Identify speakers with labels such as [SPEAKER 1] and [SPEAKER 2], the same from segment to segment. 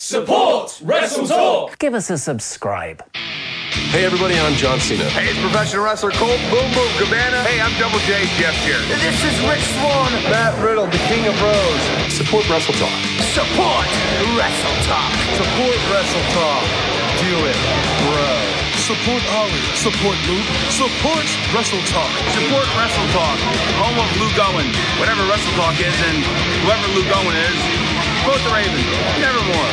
[SPEAKER 1] Support Wrestle Talk.
[SPEAKER 2] Give us a subscribe.
[SPEAKER 3] Hey everybody, I'm John Cena.
[SPEAKER 4] Hey, it's professional wrestler Colt Boom Boom Cabana. Hey, I'm Double J Jeff here.
[SPEAKER 5] This is Rich Swann.
[SPEAKER 4] Matt Riddle, the King of Bros.
[SPEAKER 3] Support Wrestle Talk.
[SPEAKER 5] Support Wrestle Talk.
[SPEAKER 4] Support Wrestle Talk. Do it, bro.
[SPEAKER 6] Support Ollie. Support Luke. Support Wrestle Talk.
[SPEAKER 7] Support Wrestle Talk. Home of Luke Owen. Whatever Wrestle Talk is, and whoever Luke Owen is, support the Ravens. Nevermore.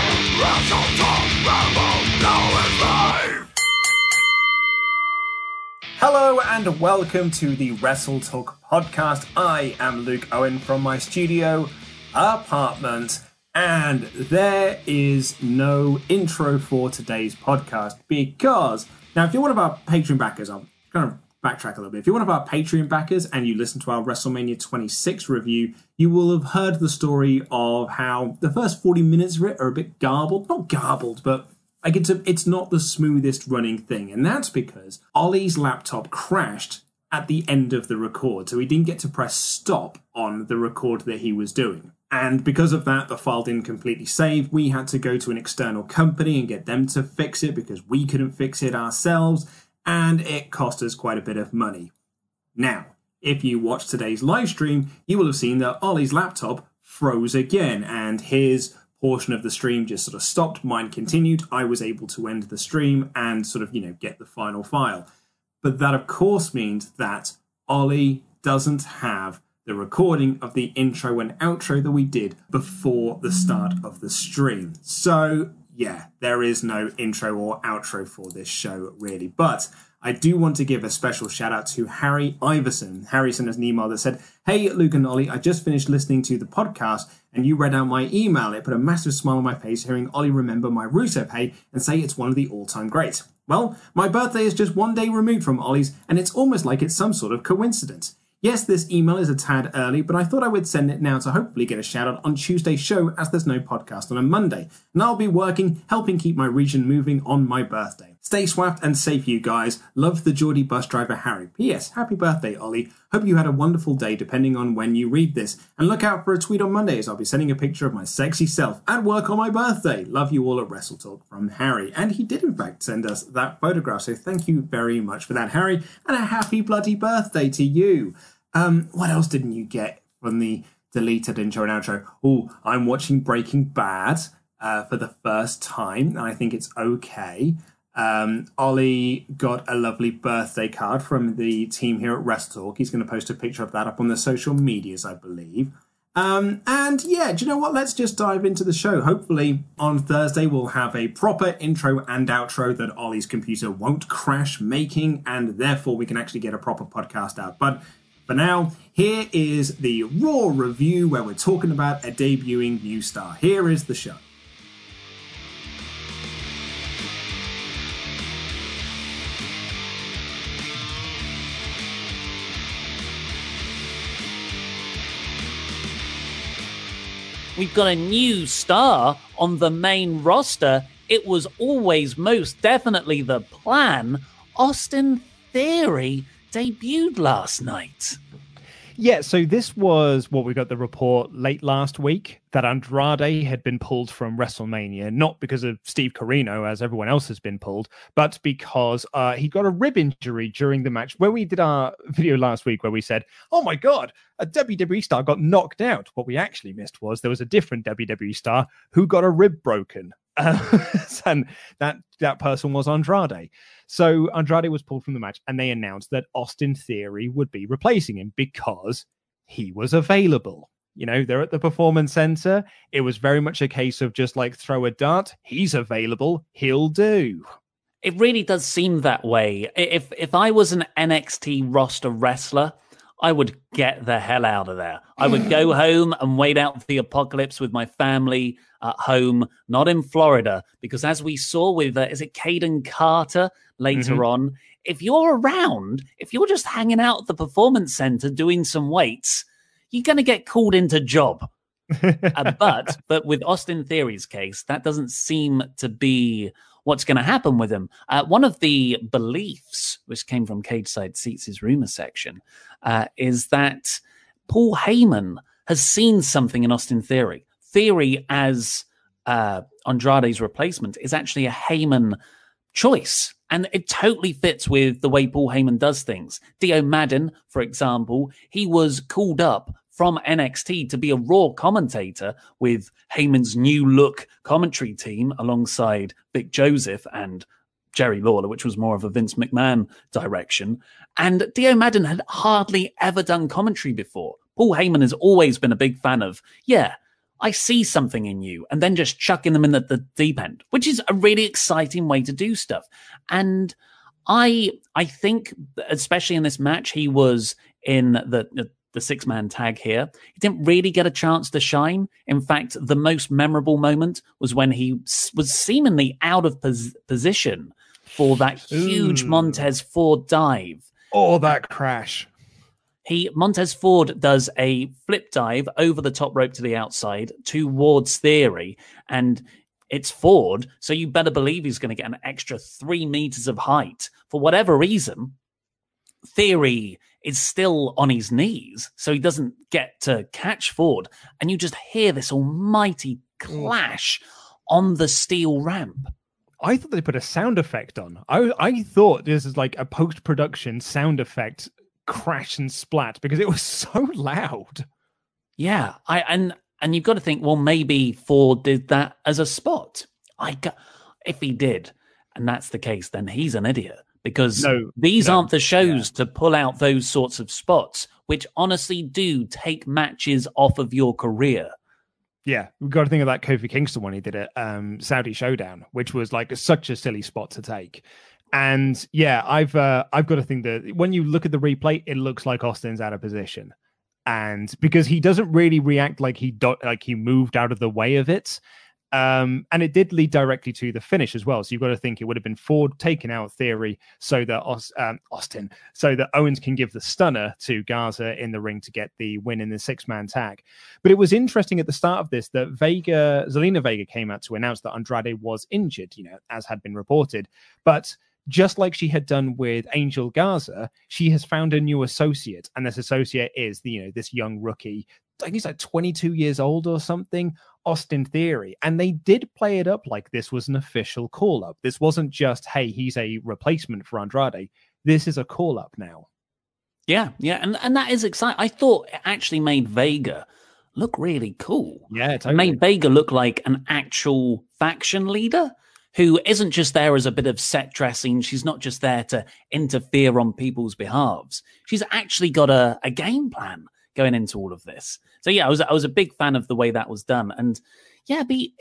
[SPEAKER 8] Hello and welcome to the Wrestle Talk podcast. I am Luke Owen from my studio apartment, and there is no intro for today's podcast because now, if you're one of our Patreon backers, I'll kind of backtrack a little bit. If you're one of our Patreon backers and you listen to our WrestleMania 26 review, you will have heard the story of how the first 40 minutes of it are a bit garbled. Not garbled, but like it's a, it's not the smoothest running thing, and that's because Ollie's laptop crashed at the end of the record, so he didn't get to press stop on the record that he was doing. And because of that, the file didn't completely save. We had to go to an external company and get them to fix it because we couldn't fix it ourselves, and it cost us quite a bit of money. Now, if you watched today's live stream, you will have seen that Ollie's laptop froze again, and his portion of the stream just sort of stopped. Mine continued. I was able to end the stream and sort of, you know, get the final file. But that, of course, means that Ollie doesn't have the recording of the intro and outro that we did before the start of the stream. So, yeah, there is no intro or outro for this show, really. But I do want to give a special shout out to Harry Iverson. Harry sent us an email that said, Hey, Luke and Ollie, I just finished listening to the podcast and you read out my email. It put a massive smile on my face hearing Ollie remember my Rusev Hey and say it's one of the all time greats. Well, my birthday is just one day removed from Ollie's, and it's almost like it's some sort of coincidence. Yes, this email is a tad early, but I thought I would send it now to hopefully get a shout out on Tuesday's show as there's no podcast on a Monday. And I'll be working, helping keep my region moving on my birthday. Stay swapped and safe, you guys. Love the Geordie bus driver Harry. P.S. Happy birthday, Ollie. Hope you had a wonderful day depending on when you read this. And look out for a tweet on Monday as I'll be sending a picture of my sexy self at work on my birthday. Love you all at Wrestle Talk from Harry. And he did, in fact, send us that photograph. So thank you very much for that, Harry. And a happy bloody birthday to you. Um, what else didn't you get from the deleted intro and outro? Oh, I'm watching Breaking Bad uh, for the first time, and I think it's okay. Um, Ollie got a lovely birthday card from the team here at Rest Talk. He's going to post a picture of that up on the social medias, I believe. Um, and yeah, do you know what? Let's just dive into the show. Hopefully, on Thursday, we'll have a proper intro and outro that Ollie's computer won't crash making, and therefore we can actually get a proper podcast out. But for now, here is the Raw review where we're talking about a debuting new star. Here is the show.
[SPEAKER 2] We've got a new star on the main roster. It was always most definitely the plan. Austin Theory debuted last night.
[SPEAKER 8] Yeah, so this was what we got the report late last week that Andrade had been pulled from WrestleMania, not because of Steve Corino, as everyone else has been pulled, but because uh, he got a rib injury during the match. When we did our video last week, where we said, "Oh my God, a WWE star got knocked out," what we actually missed was there was a different WWE star who got a rib broken, and that that person was Andrade. So Andrade was pulled from the match, and they announced that Austin Theory would be replacing him because he was available. You know, they're at the performance center. It was very much a case of just like throw a dart. He's available. He'll do.
[SPEAKER 2] It really does seem that way. If if I was an NXT roster wrestler, I would get the hell out of there. I would go home and wait out the apocalypse with my family at home, not in Florida, because as we saw with, uh, is it Kayden Carter later mm-hmm. on? If you're around, if you're just hanging out at the performance center doing some weights, you're going to get called into job. uh, but but with Austin Theory's case, that doesn't seem to be what's going to happen with him. Uh, one of the beliefs, which came from Cageside Seats' rumor section, uh, is that Paul Heyman has seen something in Austin Theory. Theory as uh, Andrade's replacement is actually a Heyman choice. And it totally fits with the way Paul Heyman does things. Dio Maddin, for example, he was called up from NXT to be a Raw commentator with Heyman's new look commentary team alongside Vic Joseph and Jerry Lawler, which was more of a Vince McMahon direction. And Dio Maddin had hardly ever done commentary before. Paul Heyman has always been a big fan of, yeah, I see something in you, and then just chucking them in the, the deep end, which is a really exciting way to do stuff. And I I think, especially in this match, he was in the, the the six man tag here. He didn't really get a chance to shine. In fact, the most memorable moment was when he was seemingly out of pos- position for that huge Ooh. Montez Ford dive.
[SPEAKER 8] Oh, that crash.
[SPEAKER 2] He Montez Ford does a flip dive over the top rope to the outside towards Theory, and it's Ford, so you better believe he's going to get an extra three meters of height. For whatever reason, Theory is still on his knees, so he doesn't get to catch Ford, and you just hear this almighty clash on the steel ramp.
[SPEAKER 8] I thought they put a sound effect on. I I thought this is like a post production sound effect crash and splat because it was so loud.
[SPEAKER 2] Yeah, I and and you've got to think, well, maybe Ford did that as a spot. I got, if he did, and that's the case, then he's an idiot because no, these no, aren't the shows yeah. to pull out those sorts of spots, which honestly do take matches off of your career.
[SPEAKER 8] Yeah, we've got to think of that Kofi Kingston when he did it, um, Saudi Showdown, which was like such a silly spot to take. And yeah, I've uh, I've got to think that when you look at the replay, it looks like Austin's out of position, and because he doesn't really react like he do- like he moved out of the way of it. Um, and it did lead directly to the finish as well. So you've got to think it would have been Ford taking out Theory so that um, Austin, so that Owens can give the stunner to Garza in the ring to get the win in the six man tag. But it was interesting at the start of this that Vega, Zelina Vega came out to announce that Andrade was injured, you know, as had been reported. But just like she had done with Angel Garza, she has found a new associate, and this associate is the you know this young rookie. I think he's like 22 years old or something. Austin Theory, and they did play it up like this was an official call up. This wasn't just hey, he's a replacement for Andrade. This is a call up now.
[SPEAKER 2] Yeah, yeah, and and that is exciting. I thought it actually made Vega look really cool.
[SPEAKER 8] Yeah,
[SPEAKER 2] totally. it made Vega look like an actual faction leader who isn't just there as a bit of set dressing. She's not just there to interfere on people's behalves. She's actually got a, a game plan going into all of this. So yeah, I was I was a big fan of the way that was done, and yeah, be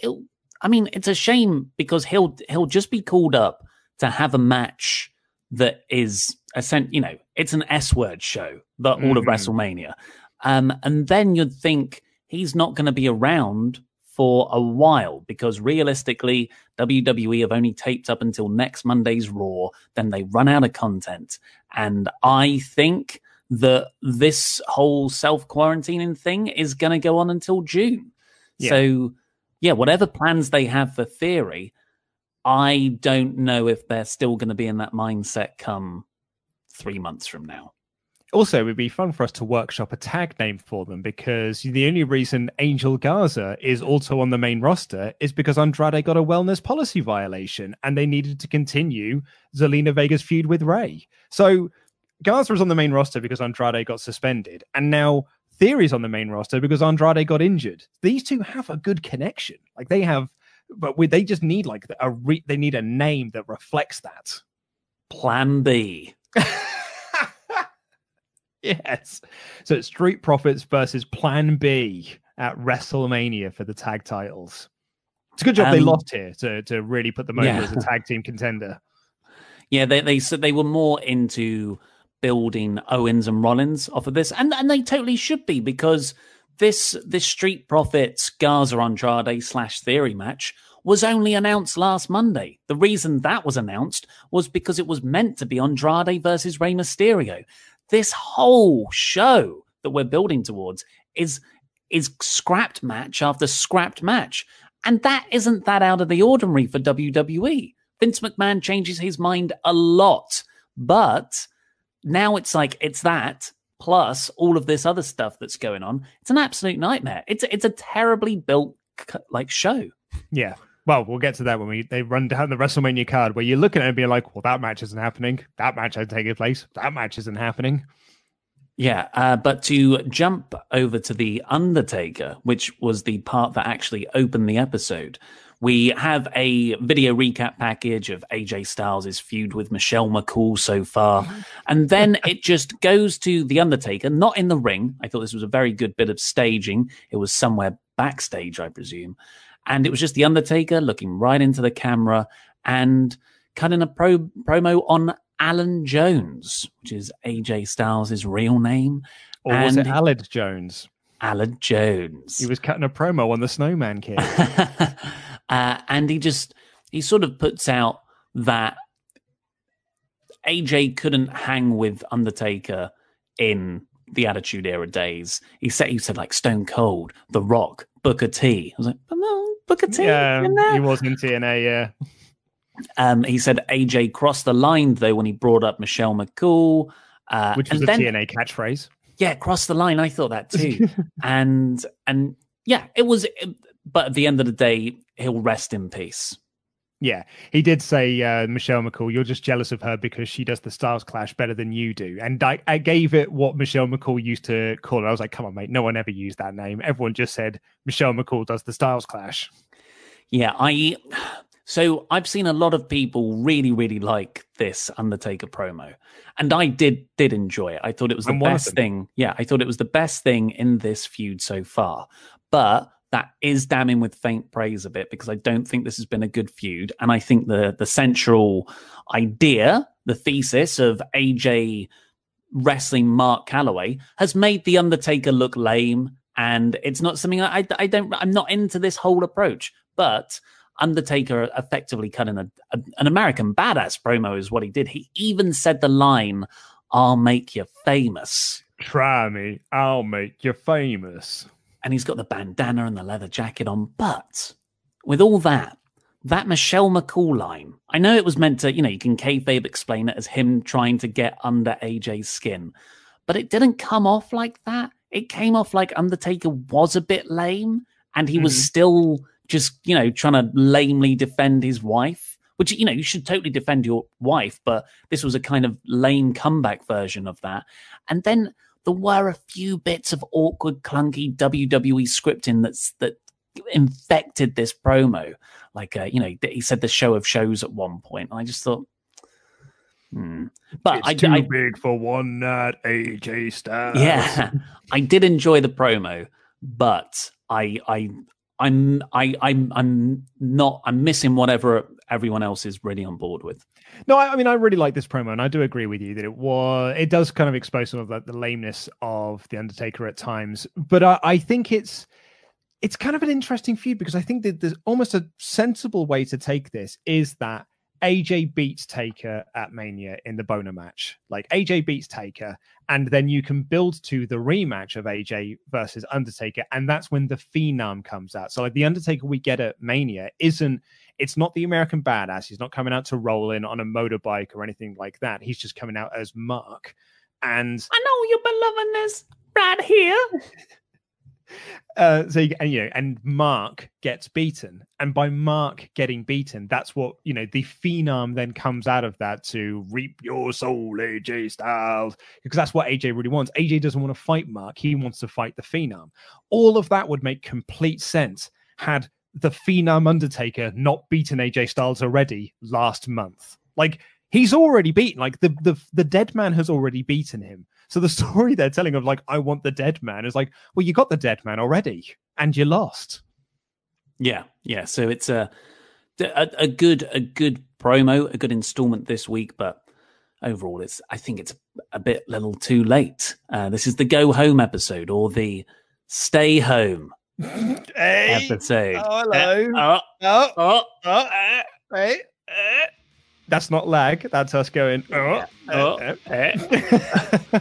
[SPEAKER 2] I mean, it's a shame because he'll he'll just be called up to have a match that is a sent. you know, it's an S word show, the all mm-hmm. of WrestleMania, um, and then you'd think he's not going to be around for a while because realistically, WWE have only taped up until next Monday's Raw. Then they run out of content. And I think that this whole self quarantining thing is going to go on until June. Yeah. So, yeah, whatever plans they have for Theory, I don't know if they're still going to be in that mindset come three months from now.
[SPEAKER 8] Also, it would be fun for us to workshop a tag name for them because the only reason Angel Garza is also on the main roster is because Andrade got a wellness policy violation and they needed to continue Zelina Vega's feud with Rey. So Garza is on the main roster because Andrade got suspended, and now Theory's on the main roster because Andrade got injured. These two have a good connection. Like they have, but we, they just need like a re, they need a name that reflects that.
[SPEAKER 2] Plan B.
[SPEAKER 8] yes. So it's Street Profits versus Plan B at WrestleMania for the tag titles. It's a good job um, they lost here to to really put them over yeah. as a tag team contender.
[SPEAKER 2] Yeah, they they said they were more into building Owens and Rollins off of this, and and they totally should be because this this Street Profits Garza Andrade slash Theory match was only announced last Monday. The reason that was announced was because it was meant to be Andrade versus Rey Mysterio this whole show that we're building towards is is scrapped match after scrapped match. And that isn't that out of the ordinary for WWE. Vince McMahon changes his mind a lot, but now it's like it's that plus all of this other stuff that's going on. It's an absolute nightmare. It's it's a terribly built like show.
[SPEAKER 8] Yeah. Well, we'll get to that when we they run down the WrestleMania card where you're looking at it and being like, well, that match isn't happening. That match hasn't taken place. That match isn't happening.
[SPEAKER 2] Yeah, uh, but to jump over to The Undertaker, which was the part that actually opened the episode, we have a video recap package of AJ Styles' feud with Michelle McCool so far. And then it just goes to The Undertaker, not in the ring. I thought this was a very good bit of staging. It was somewhere backstage, I presume. And it was just The Undertaker looking right into the camera and cutting a pro- promo on Allen Jones, which is AJ Styles' real name.
[SPEAKER 8] Or and was it Aled Jones?
[SPEAKER 2] Aled Jones.
[SPEAKER 8] He was cutting a promo on the Snowman Kid.
[SPEAKER 2] uh, and he just, he sort of puts out that AJ couldn't hang with Undertaker in the Attitude Era days. He said, he said like Stone Cold, The Rock, Booker T. I was like, no, Booker T.
[SPEAKER 8] Yeah, he was in TNA. Yeah.
[SPEAKER 2] Um, he said AJ crossed the line though when he brought up Michelle McCool,
[SPEAKER 8] uh, which was a then, TNA catchphrase.
[SPEAKER 2] Yeah, cross the line. I thought that too, and and yeah, it was. But at the end of the day, he'll rest in peace.
[SPEAKER 8] Yeah, he did say uh, Michelle McCool, you're just jealous of her because she does the Styles Clash better than you do. And I, I gave it what Michelle McCool used to call it. I was like, come on, mate, no one ever used that name. Everyone just said Michelle McCool does the Styles Clash.
[SPEAKER 2] Yeah, I. So I've seen a lot of people really, really like this Undertaker promo, and I did did enjoy it. I thought it was the best thing. Yeah, I thought it was the best thing in this feud so far. But that is damning with faint praise a bit because I don't think this has been a good feud. And I think the the central idea, the thesis of AJ wrestling Mark Calloway has made the Undertaker look lame, and it's not something I I don't I'm not into this whole approach. But Undertaker effectively cutting a, a, an American badass promo is what he did. He even said the line, "I'll make you famous."
[SPEAKER 8] Try me, I'll make you famous
[SPEAKER 2] and he's got the bandana and the leather jacket on. But with all that, that Michelle McCool line, I know it was meant to, you know, you can kayfabe explain it as him trying to get under AJ's skin, but it didn't come off like that. It came off like Undertaker was a bit lame and he mm-hmm. was still just, you know, trying to lamely defend his wife, which, you know, you should totally defend your wife, but this was a kind of lame comeback version of that. And then there were a few bits of awkward, clunky WWE scripting that's that infected this promo. Like, uh, you know, he said the show of shows at one point. I just thought, hmm. but
[SPEAKER 8] it's
[SPEAKER 2] I,
[SPEAKER 8] too
[SPEAKER 2] I,
[SPEAKER 8] big for one night, AJ Styles.
[SPEAKER 2] Yeah, I did enjoy the promo, but I, I, I'm, I, I'm, I'm not. I'm missing whatever everyone else is really on board with.
[SPEAKER 8] No, I, I, mean I really like this promo, and I do agree with you that it was it does kind of expose some of the, lameness of the Undertaker at times. But I, I think it's it's kind of an interesting feud because I think that there's almost a sensible way to take this is that AJ beats Taker at Mania in the Boneyard match. Like AJ beats Taker, and then you can build to the rematch of AJ versus Undertaker, and that's when the Phenom comes out. So like the Undertaker we get at Mania isn't it's not the American badass. He's not coming out to roll in on a motorbike or anything like that. He's just coming out as Mark. And
[SPEAKER 2] I know you've been loving this right here.
[SPEAKER 8] Uh, so you, and you know, and Mark gets beaten, and by Mark getting beaten, that's what you know. The phenom then comes out of that to reap your soul, AJ Styles, because that's what AJ really wants. AJ doesn't want to fight Mark; he wants to fight the phenom. All of that would make complete sense had the phenom Undertaker not beaten AJ Styles already last month. Like he's already beaten. Like the the the dead man has already beaten him. So the story they're telling of like I want the dead man is like, well, you got the dead man already, and you lost.
[SPEAKER 2] Yeah, yeah. So it's a a, a good a good promo, a good installment this week, but overall, it's I think it's a bit little too late. Uh, this is the go home episode or the stay home
[SPEAKER 8] hey.
[SPEAKER 2] episode.
[SPEAKER 8] Oh, hello.
[SPEAKER 2] Uh,
[SPEAKER 8] oh, oh, oh, uh, hey. Uh. That's not lag. That's us going. Oh, oh, oh.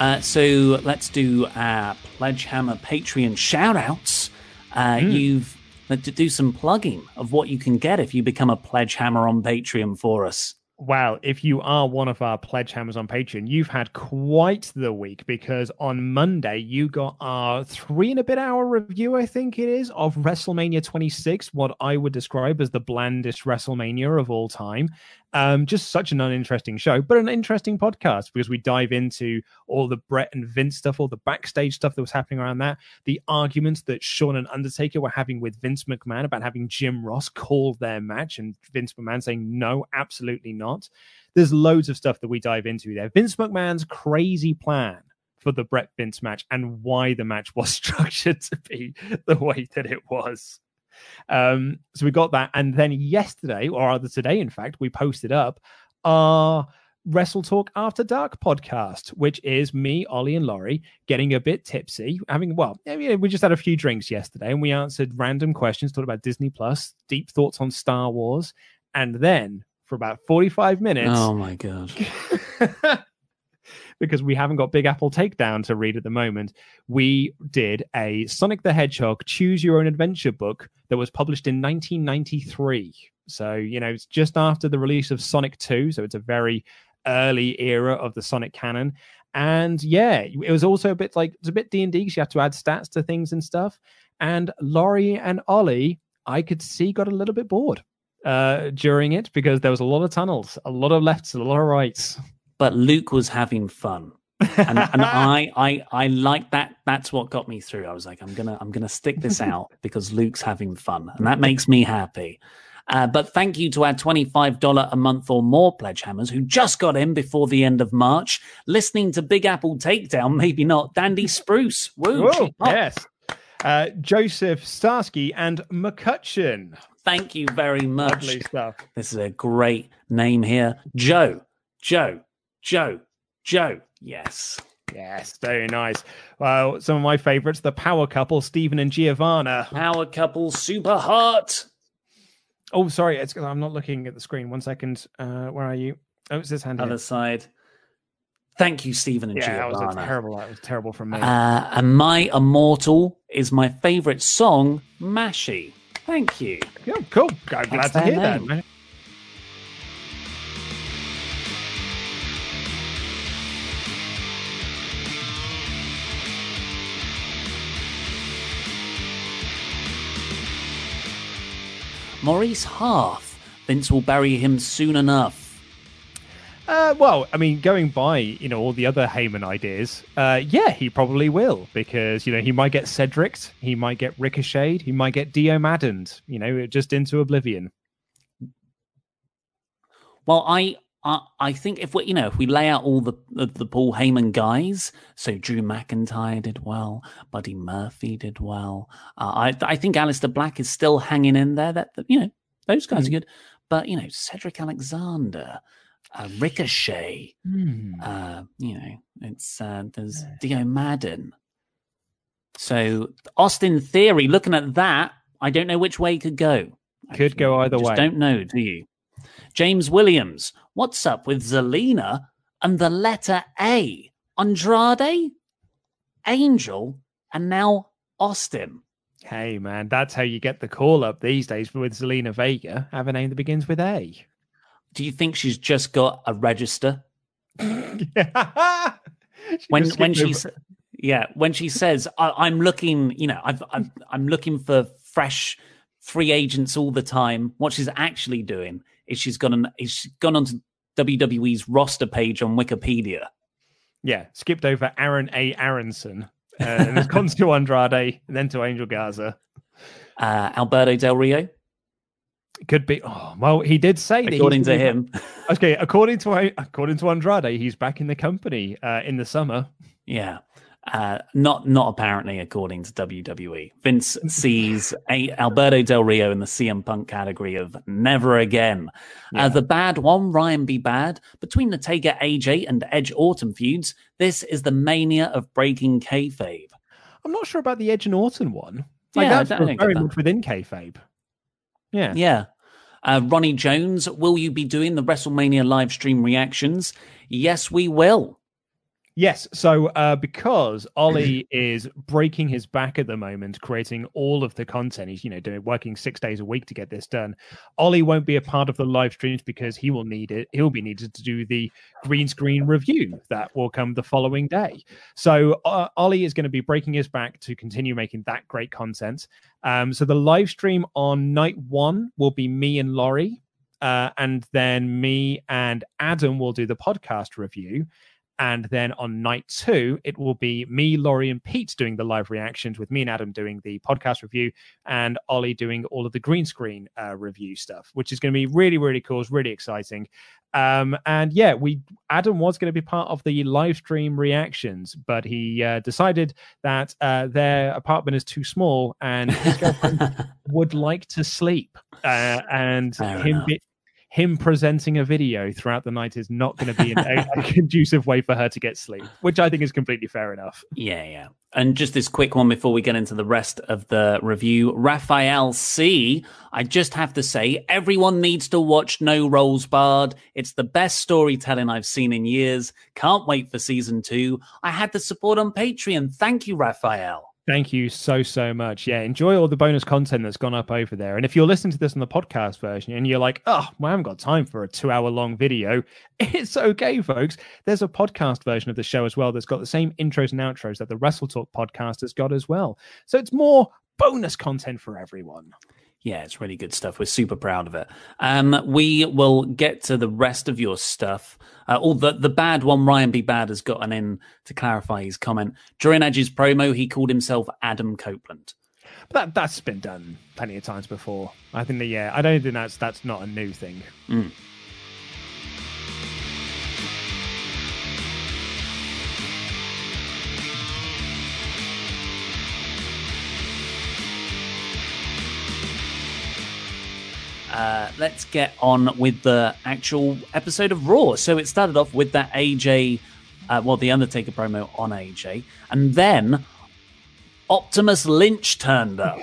[SPEAKER 2] Uh, so let's do our Pledgehammer Patreon shout outs. Uh,
[SPEAKER 8] Hmm.
[SPEAKER 2] You've to do some plugging of what you can get if you become a Pledgehammer on Patreon for us.
[SPEAKER 8] Wow, if you are one of our pledge hammers on Patreon, you've had quite the week because on Monday you got our three and a bit hour review, I think it is, of WrestleMania 26, what I would describe as the blandest WrestleMania of all time. Um, just such an uninteresting show, but an interesting podcast because we dive into all the Brett and Vince stuff, all the backstage stuff that was happening around that, the arguments that Sean and Undertaker were having with Vince McMahon about having Jim Ross call their match, and Vince McMahon saying no, absolutely not. There's loads of stuff that we dive into there. Vince McMahon's crazy plan for the Brett Vince match and why the match was structured to be the way that it was. Um, so we got that, and then yesterday, or rather today, in fact, we posted up our Wrestle Talk After Dark podcast, which is me, Ollie, and Laurie getting a bit tipsy, having well, we just had a few drinks yesterday, and we answered random questions, talked about Disney Plus, deep thoughts on Star Wars, and then for about forty-five minutes,
[SPEAKER 2] Oh my god!
[SPEAKER 8] because we haven't got Big Apple Takedown to read at the moment, we did a Sonic the Hedgehog Choose Your Own Adventure book that was published in 1993. So, you know, it's just after the release of Sonic 2. So it's a very early era of the Sonic canon. And yeah, it was also a bit like, it's a bit D&D because you have to add stats to things and stuff. And Laurie and Ollie, I could see got a little bit bored uh, during it because there was a lot of tunnels, a lot of lefts, a lot of rights.
[SPEAKER 2] But Luke was having fun. and, and I, I, I like that. That's what got me through. I was like, I'm gonna, I'm gonna stick this out because Luke's having fun, and that makes me happy. Uh, but thank you to our $25 a month or more pledge hammers who just got in before the end of March, listening to Big Apple Takedown, maybe not Dandy Spruce. Woo,
[SPEAKER 8] Whoa, yes. Uh, Joseph Starsky and McCutcheon.
[SPEAKER 2] Thank you very much.
[SPEAKER 8] Lovely stuff.
[SPEAKER 2] This is a great name here. Joe, Joe, Joe, Joe. Yes.
[SPEAKER 8] Yes, very nice. Well, some of my favorites, the power couple, Stephen and Giovanna.
[SPEAKER 2] Power couple, super hot.
[SPEAKER 8] Oh, sorry, it's I'm not looking at the screen. One second. Uh, where are you? Oh, it's this hand.
[SPEAKER 2] Other
[SPEAKER 8] here.
[SPEAKER 2] side. Thank you, Stephen and
[SPEAKER 8] Yeah, that was a terrible. That was terrible from me.
[SPEAKER 2] Uh, and My Immortal is my favorite song, Mashy. Thank you.
[SPEAKER 8] Yeah, cool. I'm glad
[SPEAKER 2] That's
[SPEAKER 8] to hear that.
[SPEAKER 2] name.
[SPEAKER 8] man.
[SPEAKER 2] Maurice Half. Vince will bury him soon enough.
[SPEAKER 8] Uh, well, I mean, going by you know all the other Heyman ideas, uh, yeah, he probably will because you know he might get Cedric, he might get ricocheted, he might get Dio Maddened, you know, just into oblivion.
[SPEAKER 2] Well, I, I, I think if we, you know, if we lay out all the the, Paul Heyman guys, so Drew McIntyre did well, Buddy Murphy did well. Uh, I, I think Aleister Black is still hanging in there. That, that you know, those guys are good, but you know, Cedric Alexander, uh, Ricochet, uh, you know, it's uh, there's Dio Maddin. So Austin Theory, looking at that, I don't know which way it could go.
[SPEAKER 8] Could go either
[SPEAKER 2] Just
[SPEAKER 8] way.
[SPEAKER 2] don't know, do you? James Williams, what's up with Zelina and the letter A? Andrade, Angel, and now Austin.
[SPEAKER 8] Hey man, that's how you get the call up these days with Zelina Vega. Have a name that begins with A.
[SPEAKER 2] Do you think she's just got a register?
[SPEAKER 8] She
[SPEAKER 2] when when she's
[SPEAKER 8] over-
[SPEAKER 2] yeah when she says I, i'm looking you know I've, I've i'm looking for fresh free agents all the time what she's actually doing is she's gone on is she's gone onto wwe's roster page on wikipedia
[SPEAKER 8] yeah, skipped over Aaron A. Aronson uh, and has gone to Andrade and then to Angel Garza.
[SPEAKER 2] uh, alberto del rio
[SPEAKER 8] Could be. Oh well, he did say that
[SPEAKER 2] according to
[SPEAKER 8] gonna
[SPEAKER 2] him
[SPEAKER 8] Okay, according to according to Andrade, he's back in the company uh, in the summer.
[SPEAKER 2] yeah uh, not not apparently according to WWE. Vince sees a, Alberto Del Rio in the CM Punk category of never again. Uh, the bad one, Ryan be bad. Between the Taker AJ and Edge Orton feuds, this is the mania of breaking kayfabe.
[SPEAKER 8] I'm not sure about the Edge and Orton one. Like
[SPEAKER 2] Yeah, I
[SPEAKER 8] that's very
[SPEAKER 2] that.
[SPEAKER 8] much within kayfabe. Yeah.
[SPEAKER 2] Yeah. Uh, Ronnie Jones, will you be doing the WrestleMania live stream reactions? Yes, we will.
[SPEAKER 8] Yes. So uh, because Ollie is breaking his back at the moment, creating all of the content, he's you know doing working six days a week to get this done. Ollie won't be a part of the live streams because he will need it. He'll be needed to do the green screen review that will come the following day. So uh, Ollie is going to be breaking his back to continue making that great content. Um, so the live stream on night one will be me and Laurie. Uh, and then me and Adam will do the podcast review. And then on night two, it will be me, Laurie, and Pete doing the live reactions, with me and Adam doing the podcast review, and Ollie doing all of the green screen uh, review stuff, which is going to be really, really cool. It's really exciting. Um, and yeah, we Adam was going to be part of the live stream reactions, but he uh, decided that uh, their apartment is too small and his girlfriend would like to sleep. Uh, and
[SPEAKER 2] Fair
[SPEAKER 8] him be, him presenting a video throughout the night is not going to be an, a, a conducive way for her to get sleep, which I think is completely fair enough.
[SPEAKER 2] Yeah, yeah. And just this quick one before we get into the rest of the review. Raphael C. I just have to say, everyone needs to watch No Rolls Barred. It's the best storytelling I've seen in years. Can't wait for season two. I had the support on Patreon. Thank you, Raphael.
[SPEAKER 8] Thank you so, so much. Yeah, enjoy all the bonus content that's gone up over there. And if you're listening to this on the podcast version and you're like, oh, well, I haven't got time for a two hour long video, it's okay, folks. There's a podcast version of the show as well that's got the same intros and outros that the Wrestle Talk podcast has got as well. So it's more bonus content for everyone.
[SPEAKER 2] Yeah, it's really good stuff. We're super proud of it. Um, we will get to the rest of your stuff. Uh, all the the bad one, Ryan B. Bad has gotten in to clarify his comment during Edge's promo. He called himself Adam Copeland.
[SPEAKER 8] But that that's been done plenty of times before. I think that yeah, I don't think that's that's not a new thing.
[SPEAKER 2] Mm. Uh, let's get on with the actual episode of Raw. So it started off with that AJ, uh, well, the Undertaker promo on AJ, and then Optimus Lynch turned up.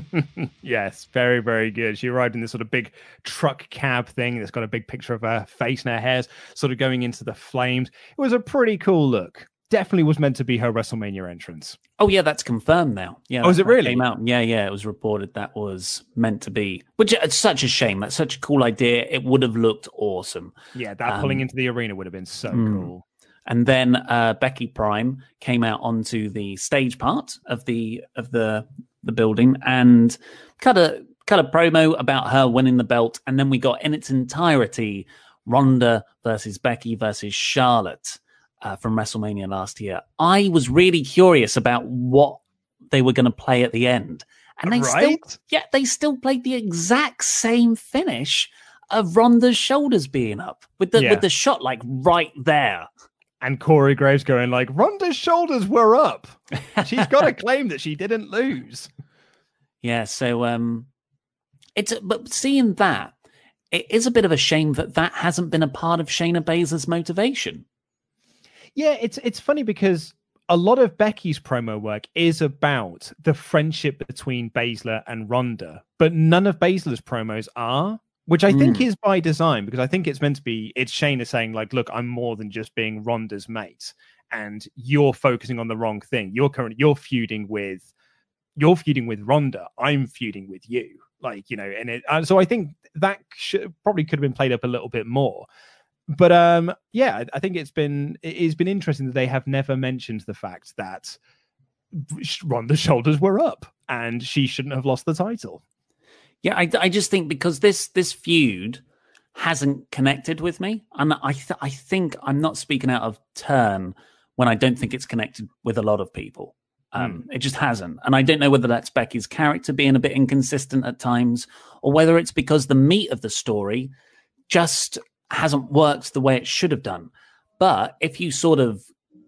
[SPEAKER 8] yes, very, very good. She arrived in this sort of big truck cab thing that's got a big picture of her face and her hair's sort of going into the flames. It was a pretty cool look. Definitely was meant to be her WrestleMania entrance.
[SPEAKER 2] Oh yeah, that's confirmed now. Yeah.
[SPEAKER 8] Oh, is it really?
[SPEAKER 2] Came out. Yeah, yeah. It was reported that was meant to be, which it's such a shame. That's such a cool idea. It would have looked awesome.
[SPEAKER 8] Yeah, that um, pulling into the arena would have been so mm. cool.
[SPEAKER 2] And then uh, Becky Prime came out onto the stage part of the of the the building and cut a cut a promo about her winning the belt. And then we got in its entirety Ronda versus Becky versus Charlotte uh, from WrestleMania last year. I was really curious about what they were going to play at the end, and they right? still, yeah, they still played the exact same finish of Ronda's shoulders being up with the yeah. with the shot like right there.
[SPEAKER 8] And Corey Graves going like, Ronda's shoulders were up. She's got to claim that she didn't lose.
[SPEAKER 2] Yeah, so um, it's but seeing that, it is a bit of a shame that that hasn't been a part of Shayna Baszler's motivation.
[SPEAKER 8] Yeah, it's it's funny because a lot of Becky's promo work is about the friendship between Baszler and Ronda, but none of Baszler's promos are, which I mm. think is by design because I think it's meant to be. It's Shayna saying like, "Look, I'm more than just being Ronda's mate, and you're focusing on the wrong thing. You're currently you're feuding with, you're feuding with Ronda. I'm feuding with you." Like you know, and it. Uh, so I think that should, probably could have been played up a little bit more but um, yeah, I think it's been it's been interesting that they have never mentioned the fact that Ronda's shoulders were up and she shouldn't have lost the title.
[SPEAKER 2] Yeah, I, I just think because this this feud hasn't connected with me, and I th- I think I'm not speaking out of turn when I don't think it's connected with a lot of people. Um, mm. It just hasn't, and I don't know whether that's Becky's character being a bit inconsistent at times, or whether it's because the meat of the story just hasn't worked the way it should have done. But if you sort of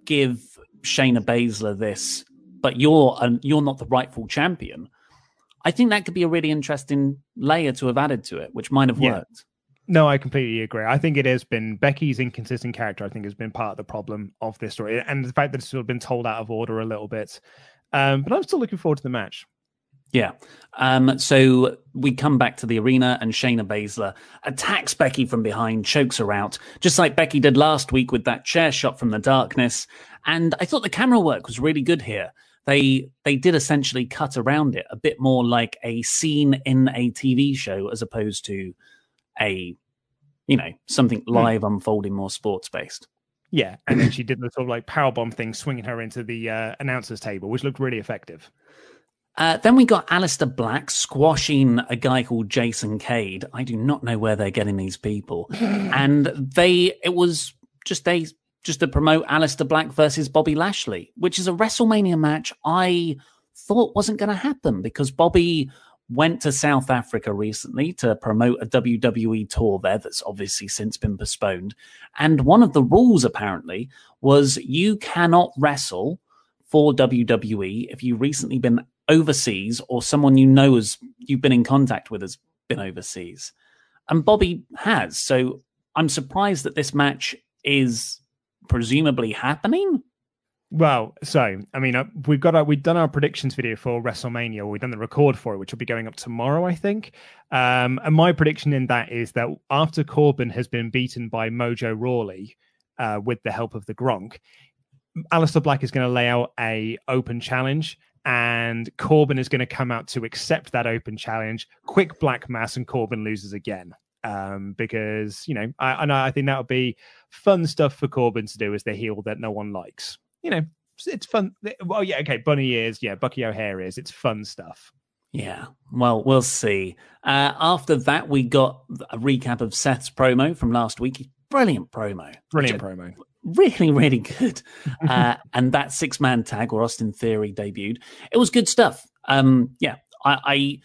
[SPEAKER 2] give Shayna Baszler this, but you're a, you're not the rightful champion, I think that could be a really interesting layer to have added to it, which might have yeah. worked.
[SPEAKER 8] No, I completely agree. I think it has been Becky's inconsistent character. I think has been part of the problem of this story, and the fact that it's sort of been told out of order a little bit. Um, but I'm still looking forward to the match.
[SPEAKER 2] Yeah. Um, so we come back to the arena and Shayna Baszler attacks Becky from behind, chokes her out, just like Becky did last week with that chair shot from the darkness. And I thought the camera work was really good here. They they did essentially cut around it a bit more like a scene in a TV show as opposed to a you know something hmm. live unfolding more sports based.
[SPEAKER 8] Yeah, and then she did the sort of like power bomb thing, swinging her into the uh, announcers table, which looked really effective.
[SPEAKER 2] Uh, then we got Aleister Black squashing a guy called Jason Cade. I do not know where they're getting these people. and they, it was just a, just to promote Aleister Black versus Bobby Lashley, which is a WrestleMania match I thought wasn't going to happen because Bobby went to South Africa recently to promote a WWE tour there that's obviously since been postponed. And one of the rules apparently was you cannot wrestle for WWE if you've recently been overseas or someone you know as you've been in contact with has been overseas. And Bobby has. So I'm surprised that this match is presumably happening.
[SPEAKER 8] Well, so I mean, uh, we've got our, we've done our predictions video for WrestleMania. We've done the record for it, which will be going up tomorrow, I think. Um, and my prediction in that is that after Corbin has been beaten by Mojo Rawley uh, with the help of the Gronk, Aleister Black is going to lay out a open challenge, and Corbin is going to come out to accept that open challenge. Quick black mass, and Corbin loses again. Um, because you know, I, and I think that would be fun stuff for Corbin to do as the heel that no one likes. You know, it's fun. Well, yeah, okay, Bunny is, yeah, Bucky O'Hare is. It's fun stuff.
[SPEAKER 2] Yeah, well, we'll see. Uh, after that, we got a recap of Seth's promo from last week. Brilliant promo.
[SPEAKER 8] Brilliant promo.
[SPEAKER 2] Really, really good. uh, and that six man tag where Austin Theory debuted, it was good stuff. Um, yeah, I, I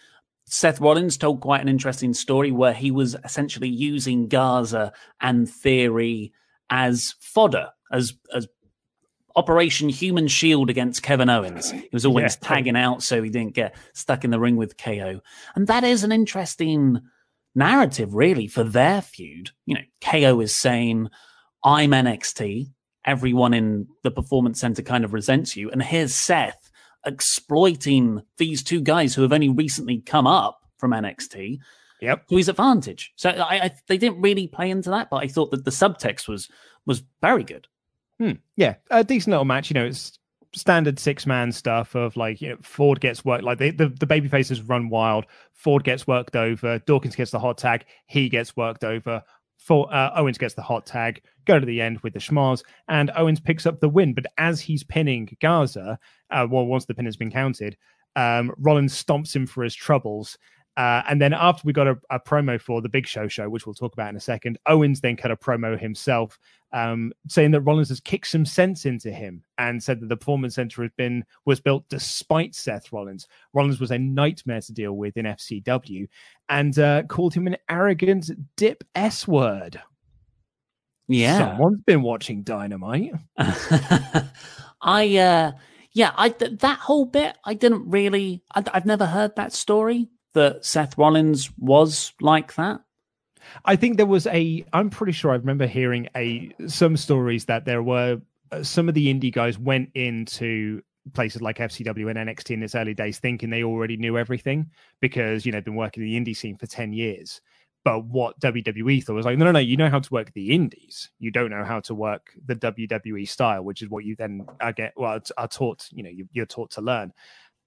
[SPEAKER 2] Seth Rollins told quite an interesting story where he was essentially using Garza and Theory as fodder, as as Operation Human Shield against Kevin Owens. He was always yeah. tagging out so he didn't get stuck in the ring with KO. And that is an interesting narrative, really, for their feud. You know, KO is saying, I'm NXT. Everyone in the Performance Center kind of resents you. And here's Seth exploiting these two guys who have only recently come up from NXT
[SPEAKER 8] yep.
[SPEAKER 2] to his advantage. So I, I, they didn't really play into that, but I thought that the subtext was was very good.
[SPEAKER 8] Hmm. Yeah, a decent little match. You know, it's standard six man stuff of like you know Ford gets worked like the the, the baby faces run wild. Ford gets worked over. Dawkins gets the hot tag. He gets worked over. For uh, Owens gets the hot tag. Go to the end with the schmoz, and Owens picks up the win. But as he's pinning Garza, uh, well, once the pin has been counted, um, Rollins stomps him for his troubles. Uh, and then after we got a, a, promo for the Big Show show, which we'll talk about in a second, Owens then cut a promo himself, um, saying that Rollins has kicked some sense into him and said that the Performance Center has been was built despite Seth Rollins. Rollins was a nightmare to deal with in FCW, and uh, called him an arrogant dip S word.
[SPEAKER 2] Yeah,
[SPEAKER 8] someone's been watching Dynamite.
[SPEAKER 2] I, uh, yeah, I that whole bit I didn't really. I, I've never heard that story that Seth Rollins was like that?
[SPEAKER 8] I think there was a. I'm pretty sure I remember hearing a some stories that there were uh, some of the indie guys went into places like FCW and NXT in its early days thinking they already knew everything because you know they've been working in the indie scene for ten years. But what WWE thought was like, no, no, no, you know how to work the indies. You don't know how to work the WWE style, which is what you then I get well are taught. You know, you're taught to learn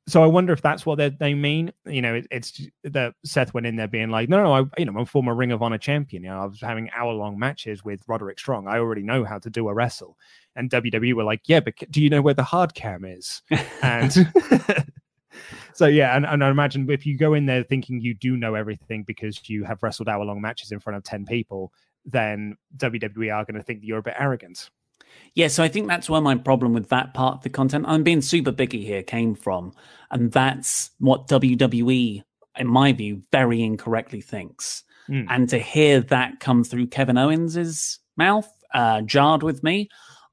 [SPEAKER 8] so I wonder if that's what they mean. You know, it, it's that Seth went in there being like, no, no, I, you know, I'm a former Ring of Honor champion. You know, I was having hour long matches with Roderick Strong. I already know how to do a wrestle. And WWE were like, yeah, but do you know where the hard cam is? And so yeah, and, and I imagine if you go in there thinking you do know everything because you have wrestled hour long matches in front of ten people, then WWE are going to think that you're a bit arrogant.
[SPEAKER 2] Yeah, so I think that's where my problem with that part of the content, I'm being super biggy here, came from. And that's what WWE, in my view, very incorrectly thinks. Mm. And to hear that come through Kevin Owens's mouth uh, jarred with me.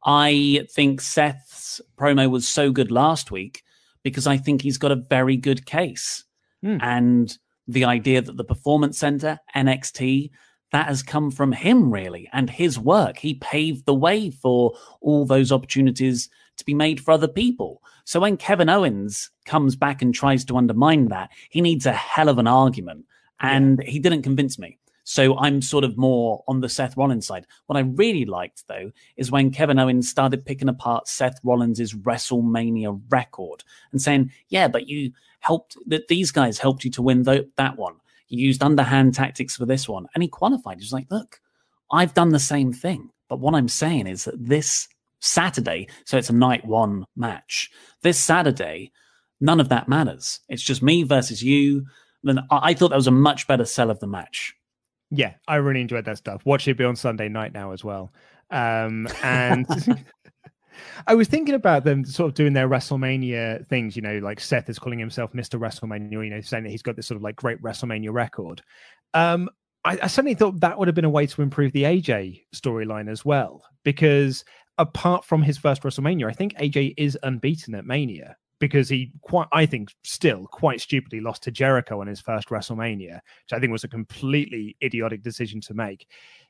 [SPEAKER 2] I think Seth's promo was so good last week because I think he's got a very good case. Mm. And the idea that the Performance Center, NXT, that has come from him really and his work. He paved the way for all those opportunities to be made for other people. So when Kevin Owens comes back and tries to undermine that, he needs a hell of an argument. And yeah. he didn't convince me. So I'm sort of more on the Seth Rollins side. What I really liked though is when Kevin Owens started picking apart Seth Rollins' WrestleMania record and saying, yeah, but you helped that these guys helped you to win th- that one. He used underhand tactics for this one and he qualified. He was like, look, I've done the same thing. But what I'm saying is that this Saturday, so it's a night one match, this Saturday, none of that matters. It's just me versus you. Then I thought that was a much better sell of the match.
[SPEAKER 8] Yeah, I really enjoyed that stuff. Watch it be on Sunday night now as well. Um, and I was thinking about them sort of doing their WrestleMania things, you know, like Seth is calling himself Mr. WrestleMania, you know, saying that he's got this sort of like great WrestleMania record. Um, I, I certainly thought that would have been a way to improve the AJ storyline as well, because apart from his first WrestleMania, I think AJ is unbeaten at Mania because he quite, I think, still quite stupidly lost to Jericho on his first WrestleMania, which I think was a completely idiotic decision to make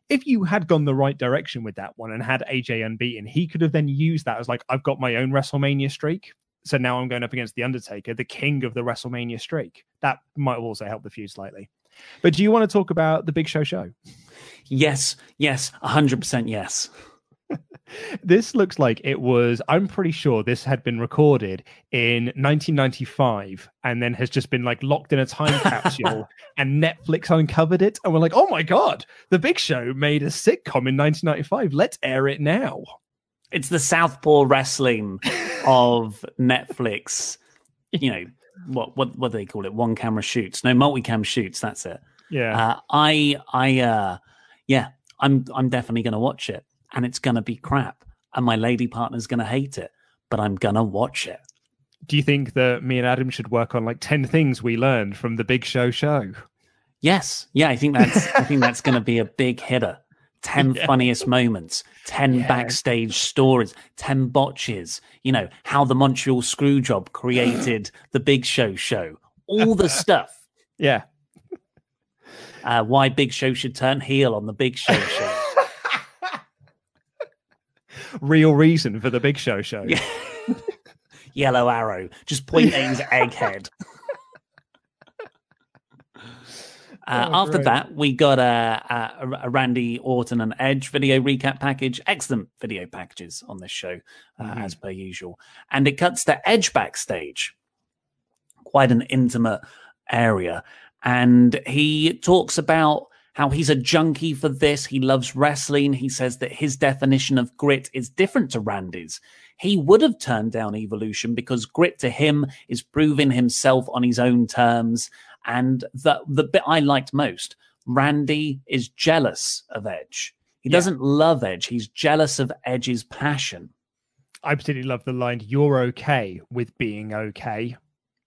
[SPEAKER 8] if you had gone the right direction with that one and had AJ unbeaten, he could have then used that as like, I've got my own WrestleMania streak. So now I'm going up against The Undertaker, the king of the WrestleMania streak. That might have also help the feud slightly. But do you want to talk about the Big Show show?
[SPEAKER 2] Yes, yes, 100% yes
[SPEAKER 8] this looks like it was i'm pretty sure this had been recorded in 1995 and then has just been like locked in a time capsule and netflix uncovered it and we're like oh my god the big show made a sitcom in 1995 let's air it now
[SPEAKER 2] it's the southpaw wrestling of netflix you know what what what do they call it? One camera shoots. No, multicam shoots. That's it.
[SPEAKER 8] Yeah.
[SPEAKER 2] Uh, I I uh yeah, I'm I'm definitely gonna watch it. And it's gonna be crap. And my lady partner's gonna hate it. But I'm gonna watch it.
[SPEAKER 8] Do you think that me and Adam should work on like 10 things we learned from the Big Show show?
[SPEAKER 2] Yes. Yeah, I think that's I think that's gonna be a big hitter. 10 yeah. funniest moments, 10 yeah. backstage stories, 10 botches, you know, how the Montreal Screwjob created the Big Show show, all the stuff.
[SPEAKER 8] Yeah.
[SPEAKER 2] Uh, why Big Show should turn heel on the Big Show show.
[SPEAKER 8] Real reason for the Big Show show. Yeah.
[SPEAKER 2] Yellow arrow, just pointing his egghead. Uh, oh, after that, we got a, a, a, Randy Orton and Edge video recap package. Excellent video packages on this show, uh, mm-hmm. as per usual. And it cuts to Edge backstage, quite an intimate area. And he talks about how he's a junkie for this. He loves wrestling. He says that his definition of grit is different to Randy's. He would have turned down evolution because grit to him is proving himself on his own terms and the the bit I liked most, Randy is jealous of Edge. He yeah. doesn't love Edge. He's jealous of Edge's passion.
[SPEAKER 8] I particularly love the line, "You're okay with being okay."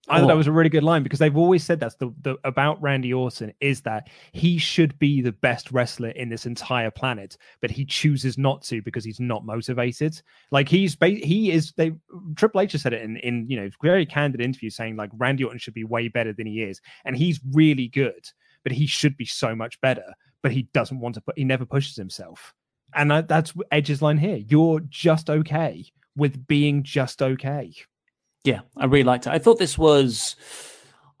[SPEAKER 8] I thought that oh. was a really good line because they've always said that's the, the about Randy Orton is that he should be the best wrestler in this entire planet, but he chooses not to because he's not motivated. Like he's he is they Triple H has said it in in you know very candid interview saying like Randy Orton should be way better than he is, and he's really good, but he should be so much better. But he doesn't want to put he never pushes himself, and that, that's Edge's line here. You're just okay with being just okay.
[SPEAKER 2] Yeah, I really liked it. I thought this was,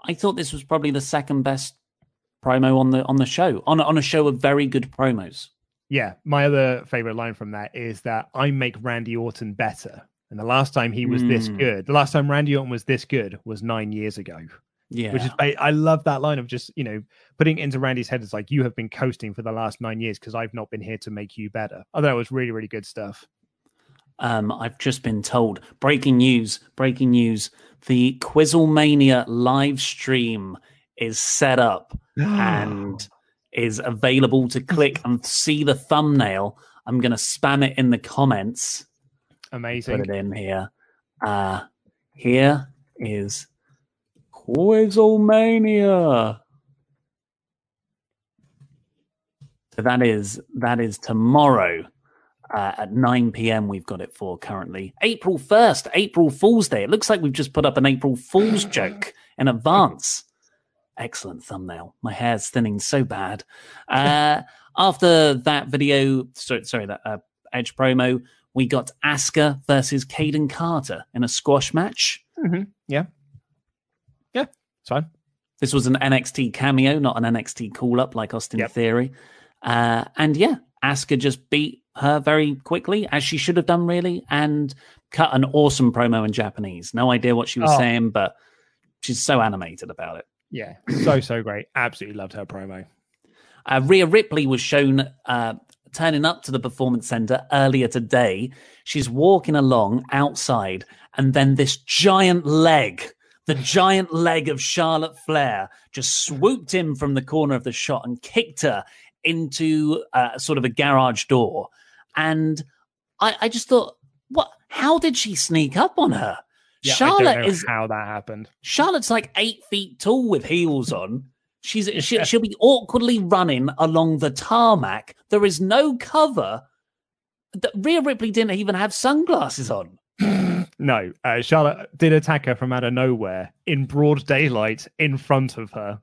[SPEAKER 2] I thought this was probably the second best promo on the on the show on on a show of very good promos.
[SPEAKER 8] Yeah, my other favorite line from that is that I make Randy Orton better. And the last time he was mm. this hmm. good, the last time Randy Orton was this good was nine years ago.
[SPEAKER 2] Yeah,
[SPEAKER 8] which is I love that line of just you know putting into Randy's head. It's like you have been coasting for the last nine years because I've not been here to make you better. I thought it was really really good stuff.
[SPEAKER 2] Um, I've just been told breaking news, breaking news. The Quizzlemania live stream is set up and is available to click and see the thumbnail. I'm going to spam it in the comments.
[SPEAKER 8] Amazing.
[SPEAKER 2] Put it in here. Uh, here is Quizzlemania. So that is that is tomorrow uh, at 9 p.m. We've got it for currently. April 1st, April Fool's Day. It looks like we've just put up an April Fool's joke in advance. Excellent thumbnail. My hair's thinning so bad. Uh, after that video, sorry, sorry that uh, Edge promo, we got Asuka versus Kayden Carter in a squash match.
[SPEAKER 8] Mm-hmm. Yeah. Yeah, it's fine.
[SPEAKER 2] This was an NXT cameo, not an NXT call up like Austin yep. Theory. Uh, and yeah, Asuka just beat her very quickly, as she should have done, really, and cut an awesome promo in Japanese. No idea what she was oh. saying, but she's so animated about it.
[SPEAKER 8] Yeah, so so great. Absolutely loved her promo.
[SPEAKER 2] Uh, Rhea Ripley was shown uh, turning up to the performance center earlier today. She's walking along outside, and then this giant leg, the giant leg of Charlotte Flair, just swooped in from the corner of the shot and kicked her into uh, sort of a garage door. And I, I just thought, what? How did she sneak up on her?
[SPEAKER 8] Yeah, Charlotte is how that happened.
[SPEAKER 2] Charlotte's like eight feet tall with heels on. She's she, she'll be awkwardly running along the tarmac. There is no cover. The, Rhea Ripley didn't even have sunglasses on.
[SPEAKER 8] no, uh, Charlotte did attack her from out of nowhere in broad daylight in front of her.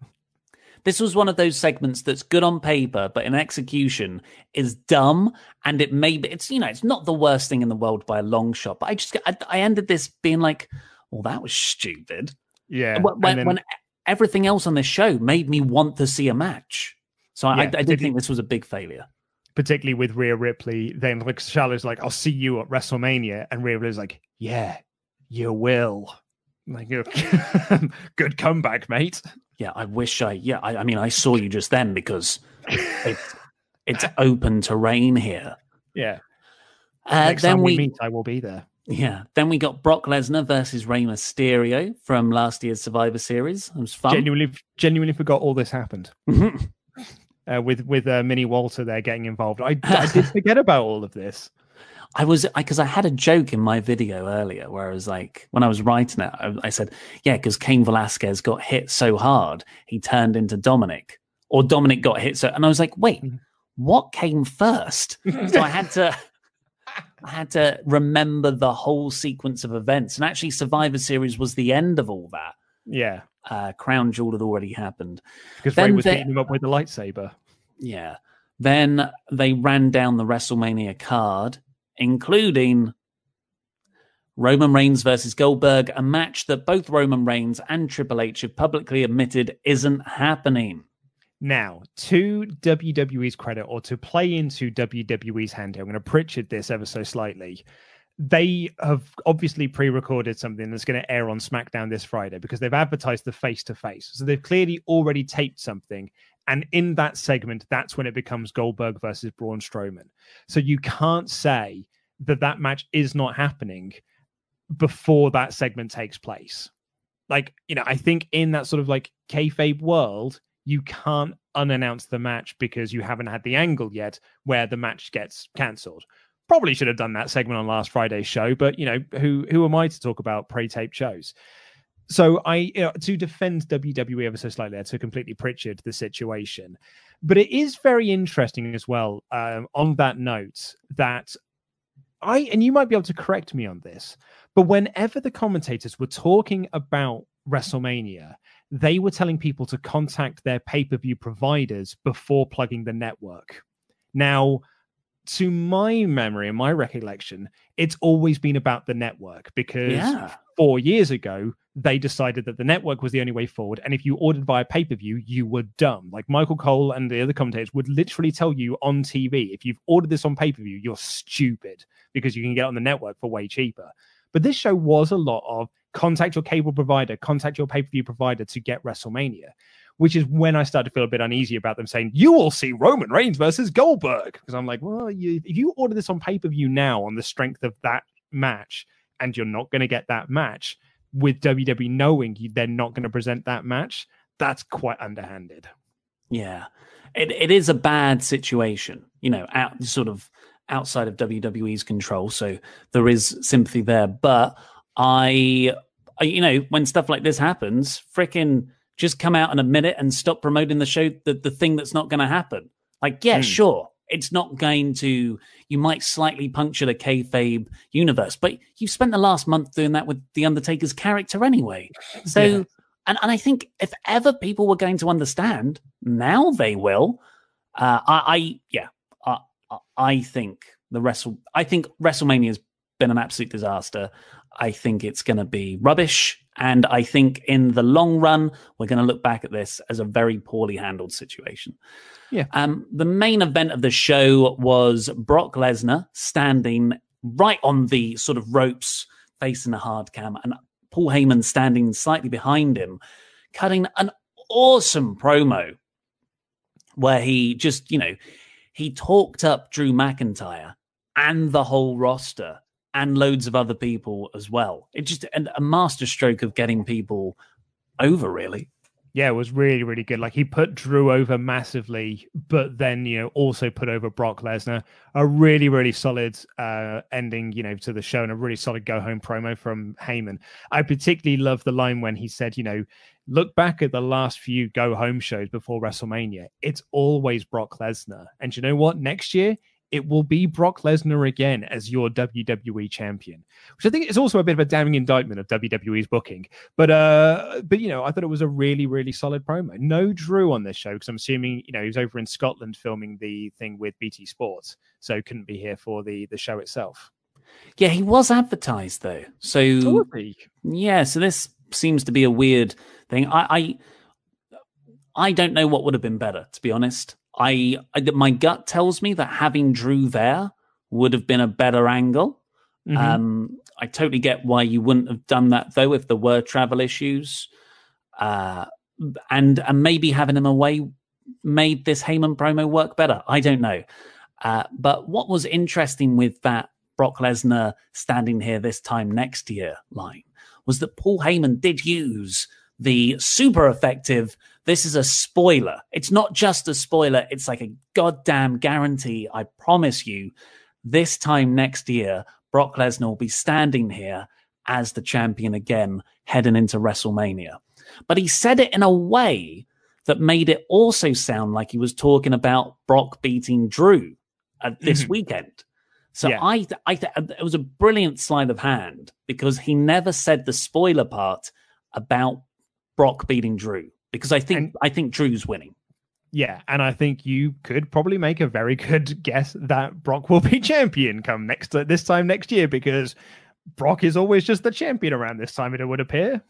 [SPEAKER 2] This was one of those segments that's good on paper, but in execution is dumb. And it may be, it's, you know, it's not the worst thing in the world by a long shot. But I just, I, I ended this being like, well, that was stupid.
[SPEAKER 8] Yeah.
[SPEAKER 2] When, then, when everything else on this show made me want to see a match. So yeah, I, I did think this was a big failure
[SPEAKER 8] particularly with Rhea Ripley. Then like Charlotte's like, "I'll see you at WrestleMania," and Rhea Ripley's like, "Yeah, you will." Like, good comeback, mate.
[SPEAKER 2] Yeah, I wish I. Yeah, I, I mean, I saw you just then because it's it's open terrain here.
[SPEAKER 8] Yeah.
[SPEAKER 2] Uh,
[SPEAKER 8] Next
[SPEAKER 2] then
[SPEAKER 8] time
[SPEAKER 2] we,
[SPEAKER 8] we meet, I will be there.
[SPEAKER 2] Yeah. Then we got Brock Lesnar versus Rey Mysterio from last year's Survivor Series. It was fun.
[SPEAKER 8] Genuinely, genuinely forgot all this happened. uh, with with uh, Mini Walter there getting involved. I, I did forget about all of this.
[SPEAKER 2] I was because I, I, had a joke in my video earlier where I was like, when I was writing it, I, I said, yeah, because Cain Velasquez got hit so hard, he turned into Dominic, or Dominic got hit so, and I was like, wait, mm-hmm. what came first? so I had to. I had to remember the whole sequence of events, and actually, Survivor Series was the end of all that.
[SPEAKER 8] Yeah,
[SPEAKER 2] uh, Crown Jewel had already happened
[SPEAKER 8] because Rey was they, beating him up with the lightsaber.
[SPEAKER 2] Yeah. Then they ran down the WrestleMania card, including Roman Reigns versus Goldberg, a match that both Roman Reigns and Triple H have publicly admitted isn't happening.
[SPEAKER 8] Now, to WWE's credit, or to play into WWE's hand here, I'm going to Pritchard this ever so slightly. They have obviously pre recorded something that's going to air on SmackDown this Friday because they've advertised the face to face. So they've clearly already taped something. And in that segment, that's when it becomes Goldberg versus Braun Strowman. So you can't say that that match is not happening before that segment takes place. Like, you know, I think in that sort of like kayfabe world, you can't unannounce the match because you haven't had the angle yet where the match gets cancelled. Probably should have done that segment on last Friday's show, but you know, who who am I to talk about pre-tape shows? So I, you know, to defend WWE ever so slightly, I to completely Pritchard the situation, but it is very interesting as well. Um, on that note, that I and you might be able to correct me on this, but whenever the commentators were talking about WrestleMania, they were telling people to contact their pay per view providers before plugging the network. Now, to my memory and my recollection, it's always been about the network because yeah. four years ago, they decided that the network was the only way forward. And if you ordered via pay per view, you were dumb. Like Michael Cole and the other commentators would literally tell you on TV if you've ordered this on pay per view, you're stupid because you can get on the network for way cheaper. But this show was a lot of contact your cable provider, contact your pay per view provider to get WrestleMania, which is when I started to feel a bit uneasy about them saying, you will see Roman Reigns versus Goldberg. Because I'm like, well, you, if you order this on pay per view now on the strength of that match, and you're not going to get that match with WWE knowing they're not going to present that match, that's quite underhanded.
[SPEAKER 2] Yeah. It, it is a bad situation, you know, out sort of outside of WWE's control. So there is sympathy there. But I, I you know, when stuff like this happens, freaking just come out and admit it and stop promoting the show, the, the thing that's not going to happen. Like, yeah, mm. sure. It's not going to, you might slightly puncture the kayfabe universe, but you've spent the last month doing that with The Undertaker's character anyway. So, yeah. and, and I think if ever people were going to understand, now they will. Uh, I, I, yeah, I, I think the Wrestle, I think WrestleMania has been an absolute disaster. I think it's going to be rubbish. And I think in the long run, we're going to look back at this as a very poorly handled situation.
[SPEAKER 8] Yeah.
[SPEAKER 2] Um, the main event of the show was Brock Lesnar standing right on the sort of ropes, facing a hard cam, and Paul Heyman standing slightly behind him, cutting an awesome promo where he just, you know, he talked up Drew McIntyre and the whole roster and loads of other people as well. It just and a masterstroke of getting people over, really.
[SPEAKER 8] Yeah, it was really, really good. Like he put Drew over massively, but then you know also put over Brock Lesnar. A really, really solid uh, ending, you know, to the show, and a really solid go home promo from Heyman. I particularly love the line when he said, you know, look back at the last few go home shows before WrestleMania. It's always Brock Lesnar, and you know what? Next year it will be Brock Lesnar again as your WWE champion, which I think is also a bit of a damning indictment of WWE's booking. But uh, but you know, I thought it was a really really solid promo. No Drew on this show because I'm assuming you know he was over in Scotland filming the thing with BT Sports, so couldn't be here for the the show itself.
[SPEAKER 2] Yeah, he was advertised though, so
[SPEAKER 8] oh,
[SPEAKER 2] yeah, so this seems to be a weird thing. I, I I don't know what would have been better, to be honest. I, I my gut tells me that having Drew there would have been a better angle. Mm-hmm. Um, I totally get why you wouldn't have done that though if there were travel issues, uh, and and maybe having him away made this Heyman promo work better. I don't know. Uh, but what was interesting with that Brock Lesnar standing here this time next year line was that Paul Heyman did use the super effective. This is a spoiler. It's not just a spoiler, it's like a goddamn guarantee. I promise you, this time next year, Brock Lesnar will be standing here as the champion again, heading into WrestleMania. But he said it in a way that made it also sound like he was talking about Brock beating Drew at this mm-hmm. weekend. So yeah. I, I, th- it was a brilliant sleight of hand because he never said the spoiler part about Brock beating Drew because I think and, I think Drew's winning.
[SPEAKER 8] Yeah, and I think you could probably make a very good guess that Brock will be champion come next uh, this time next year because Brock is always just the champion around this time. It would appear.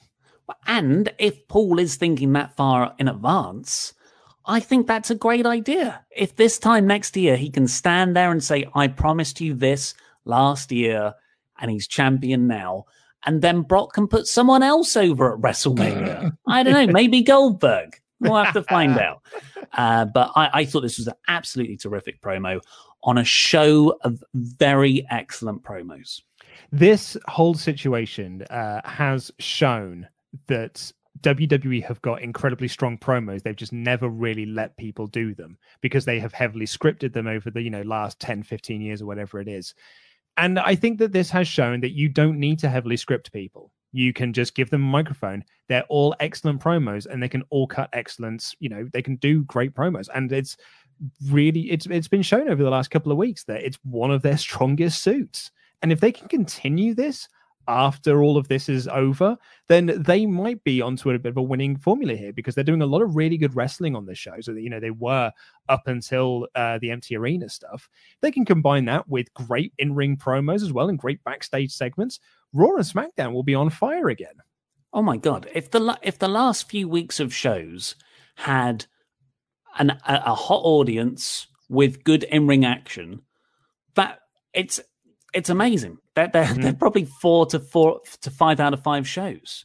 [SPEAKER 2] And if Paul is thinking that far in advance, I think that's a great idea. If this time next year he can stand there and say, I promised you this last year, and he's champion now, and then Brock can put someone else over at WrestleMania. I don't know, maybe Goldberg. We'll have to find out. Uh, but I, I thought this was an absolutely terrific promo on a show of very excellent promos.
[SPEAKER 8] This whole situation uh, has shown that WWE have got incredibly strong promos. They've just never really let people do them because they have heavily scripted them over the, you know, last 10, 15 years or whatever it is. And I think that this has shown that you don't need to heavily script people. You can just give them a microphone. They're all excellent promos and they can all cut excellence. You know, they can do great promos. And it's really it's it's been shown over the last couple of weeks that it's one of their strongest suits. And if they can continue this, after all of this is over, then they might be onto a bit of a winning formula here because they're doing a lot of really good wrestling on this show. So you know they were up until uh, the empty arena stuff. They can combine that with great in-ring promos as well and great backstage segments. Raw and SmackDown will be on fire again.
[SPEAKER 2] Oh my god! If the if the last few weeks of shows had an a, a hot audience with good in-ring action, that it's it's amazing. They're they're, mm-hmm. they're probably four to four to five out of five shows.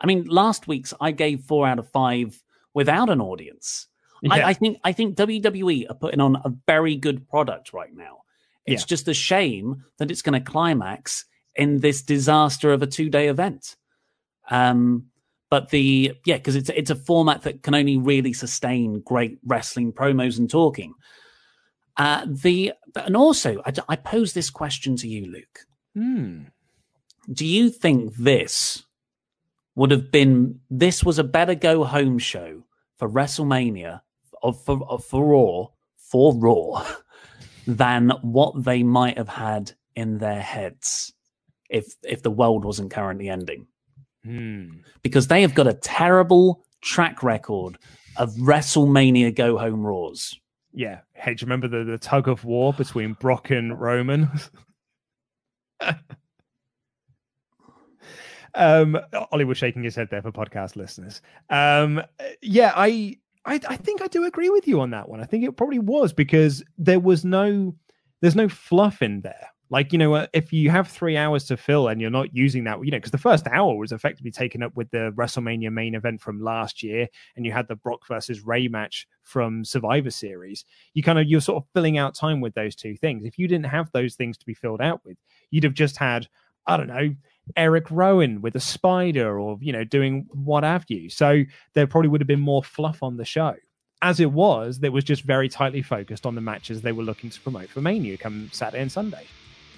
[SPEAKER 2] I mean, last week's I gave four out of five without an audience. Yeah. I, I, think I think WWE are putting on a very good product right now. It's yeah. just a shame that it's going to climax in this disaster of a two day event. Um, but the yeah, because it's it's a format that can only really sustain great wrestling promos and talking. Uh, the and also, I, I pose this question to you, Luke.
[SPEAKER 8] Hmm.
[SPEAKER 2] Do you think this would have been this was a better go home show for WrestleMania of for of, for Raw for Raw than what they might have had in their heads if if the world wasn't currently ending?
[SPEAKER 8] Hmm.
[SPEAKER 2] Because they have got a terrible track record of WrestleMania go home Raws
[SPEAKER 8] yeah. Hey, do you remember the, the tug of war between Brock and Roman? um, Ollie was shaking his head there for podcast listeners. Um, yeah, I, I, I think I do agree with you on that one. I think it probably was because there was no, there's no fluff in there. Like, you know, if you have three hours to fill and you're not using that, you know, because the first hour was effectively taken up with the WrestleMania main event from last year, and you had the Brock versus Ray match from Survivor Series. You kind of, you're sort of filling out time with those two things. If you didn't have those things to be filled out with, you'd have just had, I don't know, Eric Rowan with a spider or, you know, doing what have you. So there probably would have been more fluff on the show as it was, that was just very tightly focused on the matches they were looking to promote for Mania come Saturday and Sunday.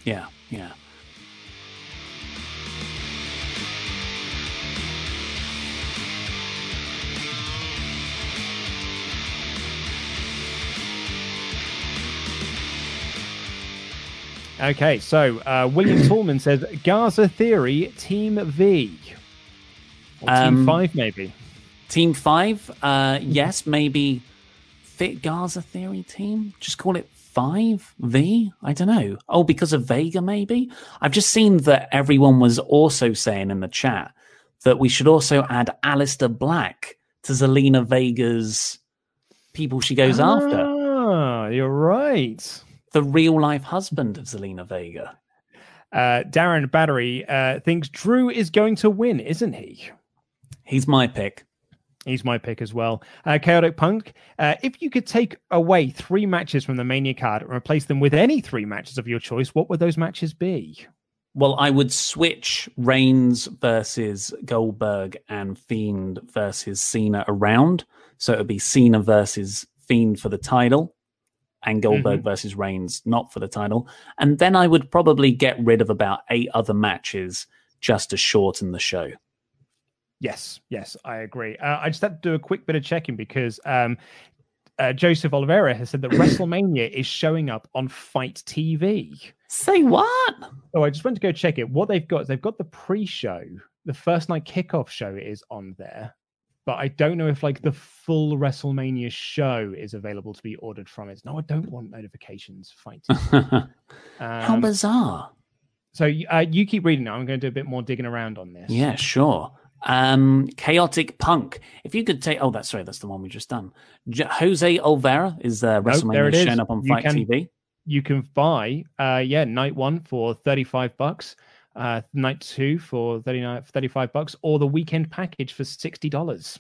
[SPEAKER 2] Yeah, yeah.
[SPEAKER 8] Okay, so uh, William Tallman says Garza Theory Team V. Or Team um, 5, maybe.
[SPEAKER 2] Team 5, uh, yes, maybe fit Garza Theory team. Just call it five V? I don't know. Oh, because of Vega, maybe? I've just seen that everyone was also saying in the chat that we should also add Aleister Black to Zelina Vega's people she goes ah,
[SPEAKER 8] after. You're right.
[SPEAKER 2] The real life husband of Zelina Vega.
[SPEAKER 8] Uh, Darren Battery uh, thinks Drew is going to win, isn't he?
[SPEAKER 2] He's my pick.
[SPEAKER 8] He's my pick as well. Uh, Chaotic Punk. Uh, if you could take away three matches from the Mania card and replace them with any three matches of your choice, what would those matches be?
[SPEAKER 2] Well, I would switch Reigns versus Goldberg and Fiend versus Cena around. So it would be Cena versus Fiend for the title and Goldberg mm-hmm. versus Reigns not for the title. And then I would probably get rid of about eight other matches just to shorten the show.
[SPEAKER 8] Yes, yes, I agree. Uh, I just had to do a quick bit of checking because um, uh, Joseph Oliveira has said that WrestleMania is showing up on Fight TV.
[SPEAKER 2] Say what?
[SPEAKER 8] Oh, I just went to go check it. What they've got is they've got the pre-show, the first night kickoff show is on there, but I don't know if like the full WrestleMania show is available to be ordered from it. No, I don't want notifications. Fight.
[SPEAKER 2] um, How bizarre!
[SPEAKER 8] So uh, you keep reading now. I'm going to do a bit more digging around on this.
[SPEAKER 2] Yeah, sure. Um, Chaotic Punk. If you could take, oh, that's sorry, that's the one we just done. J- Jose Oliveira is uh, WrestleMania nope, showing up on Fight can, TV.
[SPEAKER 8] You can buy, uh, yeah, night one for thirty five bucks, uh, night two for 39, 35 bucks, or the weekend package for sixty dollars.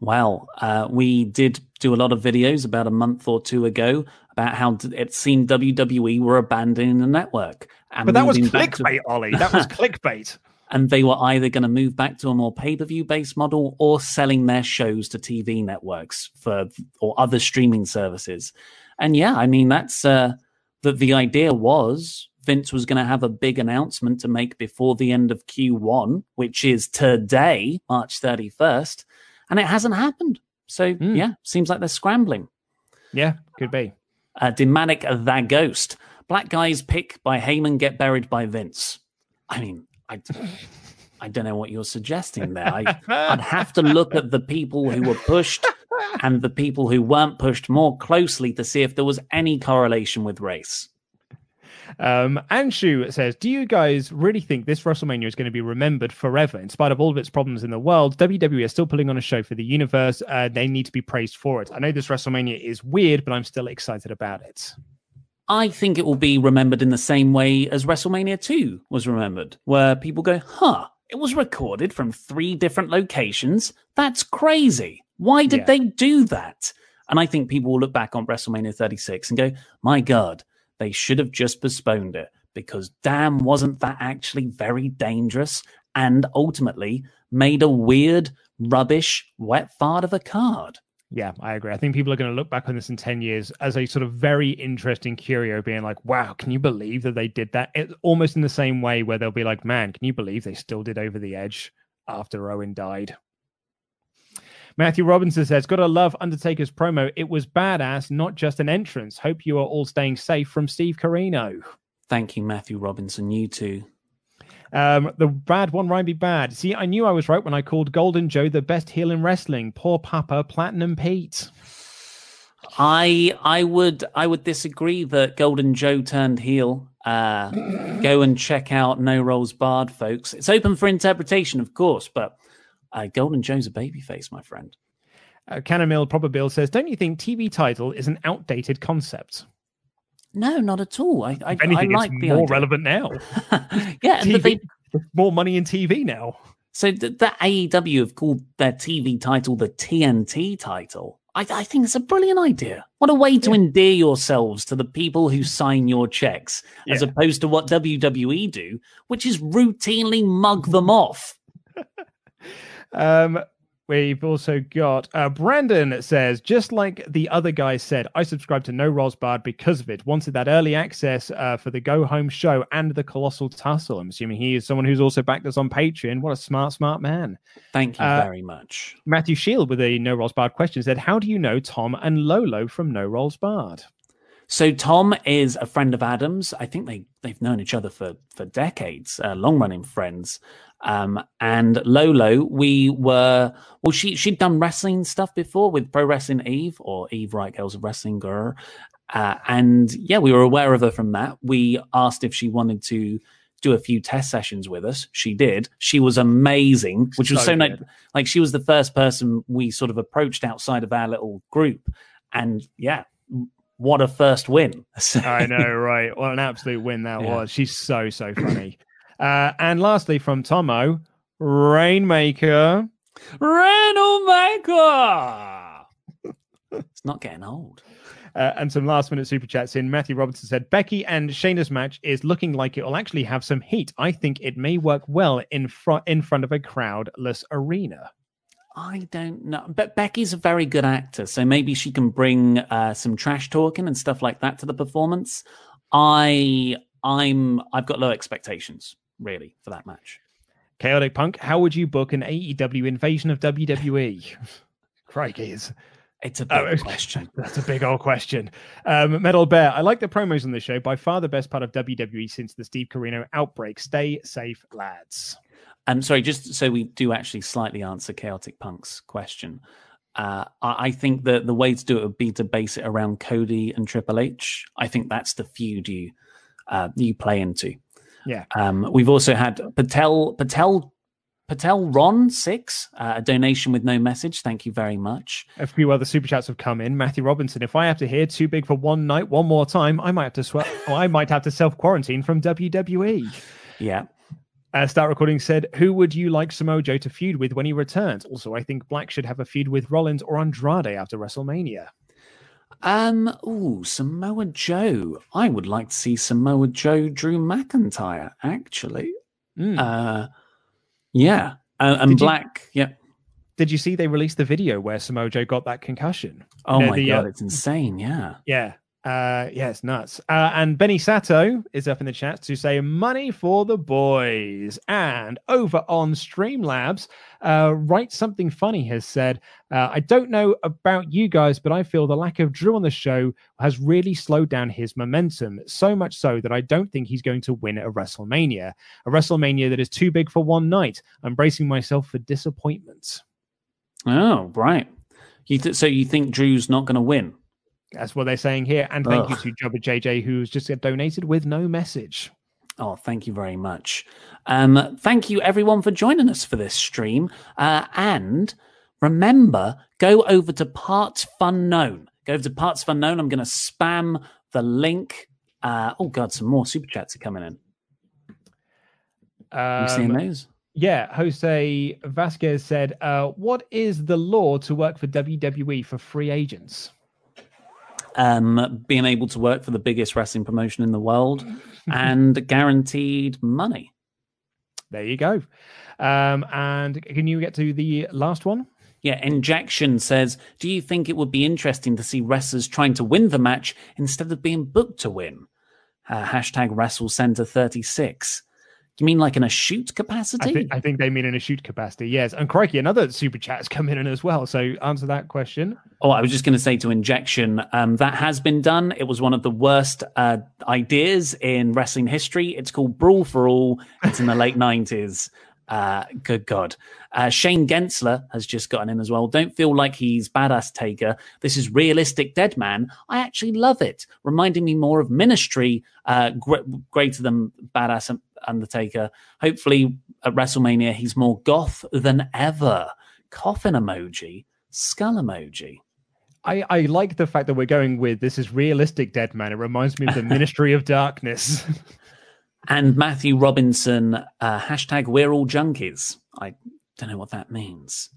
[SPEAKER 2] Well, uh, we did do a lot of videos about a month or two ago about how it seemed WWE were abandoning the network.
[SPEAKER 8] but that was clickbait, to... Ollie. That was clickbait
[SPEAKER 2] and they were either going to move back to a more pay-per-view based model or selling their shows to TV networks for or other streaming services. And yeah, I mean that's uh that the idea was Vince was going to have a big announcement to make before the end of Q1, which is today, March 31st, and it hasn't happened. So mm. yeah, seems like they're scrambling.
[SPEAKER 8] Yeah, could be.
[SPEAKER 2] Uh, the Ghost. Black guys pick by Heyman get buried by Vince. I mean, I, I don't know what you're suggesting there. I, I'd have to look at the people who were pushed and the people who weren't pushed more closely to see if there was any correlation with race.
[SPEAKER 8] Um, Anshu says, Do you guys really think this WrestleMania is going to be remembered forever? In spite of all of its problems in the world, WWE is still putting on a show for the universe. Uh, they need to be praised for it. I know this WrestleMania is weird, but I'm still excited about it.
[SPEAKER 2] I think it will be remembered in the same way as WrestleMania 2 was remembered, where people go, huh, it was recorded from three different locations. That's crazy. Why did yeah. they do that? And I think people will look back on WrestleMania 36 and go, my God, they should have just postponed it because damn, wasn't that actually very dangerous and ultimately made a weird, rubbish, wet fart of a card?
[SPEAKER 8] Yeah, I agree. I think people are going to look back on this in 10 years as a sort of very interesting curio, being like, wow, can you believe that they did that? It's almost in the same way where they'll be like, man, can you believe they still did Over the Edge after Owen died? Matthew Robinson says, Gotta love Undertaker's promo. It was badass, not just an entrance. Hope you are all staying safe from Steve Corino.
[SPEAKER 2] Thank you, Matthew Robinson. You too.
[SPEAKER 8] Um, the bad one rhyme be bad. See, I knew I was right when I called Golden Joe the best heel in wrestling. Poor Papa Platinum Pete.
[SPEAKER 2] I I would I would disagree that Golden Joe turned heel. Uh, go and check out No Rolls Barred, folks. It's open for interpretation, of course, but uh, Golden Joe's a babyface, my friend.
[SPEAKER 8] Uh, Canamil Probabile says, "Don't you think TV title is an outdated concept?"
[SPEAKER 2] No, not at all. I, I, anything, I like
[SPEAKER 8] it's
[SPEAKER 2] more
[SPEAKER 8] idea. relevant now.
[SPEAKER 2] yeah,
[SPEAKER 8] TV,
[SPEAKER 2] they,
[SPEAKER 8] more money in TV now.
[SPEAKER 2] So the, the, AEW have called their TV title the TNT title. I, I think it's a brilliant idea. What a way to yeah. endear yourselves to the people who sign your checks, yeah. as opposed to what WWE do, which is routinely mug them off.
[SPEAKER 8] um, We've also got uh, Brandon says, just like the other guy said, I subscribed to No Rolls Barred because of it. Wanted that early access uh, for the Go Home show and the Colossal Tussle. I'm assuming he is someone who's also backed us on Patreon. What a smart, smart man.
[SPEAKER 2] Thank you uh, very much.
[SPEAKER 8] Matthew Shield with a No Rolls Barred question said, How do you know Tom and Lolo from No Rolls Barred?
[SPEAKER 2] So Tom is a friend of Adam's. I think they they've known each other for for decades, uh, long running friends. Um, and Lolo, we were well. She she'd done wrestling stuff before with Pro Wrestling Eve or Eve Right Girls Wrestling Girl, uh, and yeah, we were aware of her from that. We asked if she wanted to do a few test sessions with us. She did. She was amazing, which was so, so nice. Like she was the first person we sort of approached outside of our little group, and yeah, what a first win!
[SPEAKER 8] I know, right? What an absolute win that yeah. was. She's so so funny. Uh, and lastly, from Tomo, Rainmaker.
[SPEAKER 2] Maker. it's not getting old.
[SPEAKER 8] Uh, and some last minute super chats in. Matthew Robinson said Becky and Shayna's match is looking like it will actually have some heat. I think it may work well in front in front of a crowdless arena.
[SPEAKER 2] I don't know, but Becky's a very good actor, so maybe she can bring uh, some trash talking and stuff like that to the performance. I, I'm, I've got low expectations really for that match.
[SPEAKER 8] Chaotic Punk, how would you book an AEW invasion of WWE? Crikey, it's,
[SPEAKER 2] it's a big uh, question.
[SPEAKER 8] That's a big old question. Um, Metal Bear, I like the promos on the show. By far the best part of WWE since the Steve Corino outbreak. Stay safe, lads.
[SPEAKER 2] I'm sorry, just so we do actually slightly answer Chaotic Punk's question. Uh, I think that the way to do it would be to base it around Cody and Triple H. I think that's the feud you uh, you play into.
[SPEAKER 8] Yeah.
[SPEAKER 2] Um, we've also had Patel Patel Patel Ron six uh, a donation with no message. Thank you very much.
[SPEAKER 8] A few other super chats have come in. Matthew Robinson, if I have to hear too big for one night one more time, I might have to sweat. I might have to self quarantine from WWE.
[SPEAKER 2] Yeah.
[SPEAKER 8] Uh, Start Recording said, Who would you like Samoa Joe to feud with when he returns? Also, I think Black should have a feud with Rollins or Andrade after WrestleMania.
[SPEAKER 2] Um, ooh, Samoa Joe. I would like to see Samoa Joe Drew McIntyre, actually.
[SPEAKER 8] Mm.
[SPEAKER 2] Uh, yeah. Uh, and
[SPEAKER 8] Did
[SPEAKER 2] Black,
[SPEAKER 8] you,
[SPEAKER 2] yeah.
[SPEAKER 8] Did you see they released the video where Samoa Joe got that concussion?
[SPEAKER 2] Oh
[SPEAKER 8] You know,
[SPEAKER 2] my
[SPEAKER 8] the,
[SPEAKER 2] god,
[SPEAKER 8] uh,
[SPEAKER 2] it's insane. Yeah.
[SPEAKER 8] Yeah. Uh, yeah, it's nuts. Uh, and Benny Sato is up in the chat to say money for the boys. And over on Streamlabs, uh, Write Something Funny has said, uh, I don't know about you guys, but I feel the lack of Drew on the show has really slowed down his momentum. So much so that I don't think he's going to win a WrestleMania. A WrestleMania that is too big for one night. I'm bracing myself for disappointment.
[SPEAKER 2] Oh, right. You th- so you think Drew's not going to win?
[SPEAKER 8] That's what they're saying here. And thank
[SPEAKER 2] Ugh.
[SPEAKER 8] you to Jobber JJ, who's just donated with no message.
[SPEAKER 2] Oh, thank you very much. Um, thank you everyone for joining us for this stream. Uh, and remember, go over to Parts Fun Known. Go over to Parts Fun Known. I'm going to spam the link. Uh, oh God, some more super chats are coming in.
[SPEAKER 8] Um,
[SPEAKER 2] you seeing those?
[SPEAKER 8] Yeah, Jose Vasquez said, uh, "What is the law to work for WWE for free agents?"
[SPEAKER 2] Um, being able to work for the biggest wrestling promotion in the world and guaranteed money.
[SPEAKER 8] There you go. Um, and can you get to the last one?
[SPEAKER 2] Yeah, Injection says, Do you think it would be interesting to see wrestlers trying to win the match instead of being booked to win? Uh, hashtag WrestleCenter36. You mean like in a shoot capacity?
[SPEAKER 8] I think, I think they mean in a shoot capacity. Yes, and crikey, another super chat has come in as well. So answer that question.
[SPEAKER 2] Oh, I was just going to say to Injection, um, that has been done. It was one of the worst uh, ideas in wrestling history. It's called Brawl for All. It's in the late 90s. Uh, good God. Uh, Shane Gensler has just gotten in as well. Don't feel like he's badass taker. This is realistic dead man. I actually love it. Reminding me more of ministry, uh, gr- greater than badass Undertaker. Hopefully at WrestleMania, he's more goth than ever. Coffin emoji, skull emoji.
[SPEAKER 8] I, I like the fact that we're going with this is realistic dead man. It reminds me of the Ministry of Darkness.
[SPEAKER 2] and Matthew Robinson, uh, hashtag we're all junkies. I don't know what that means.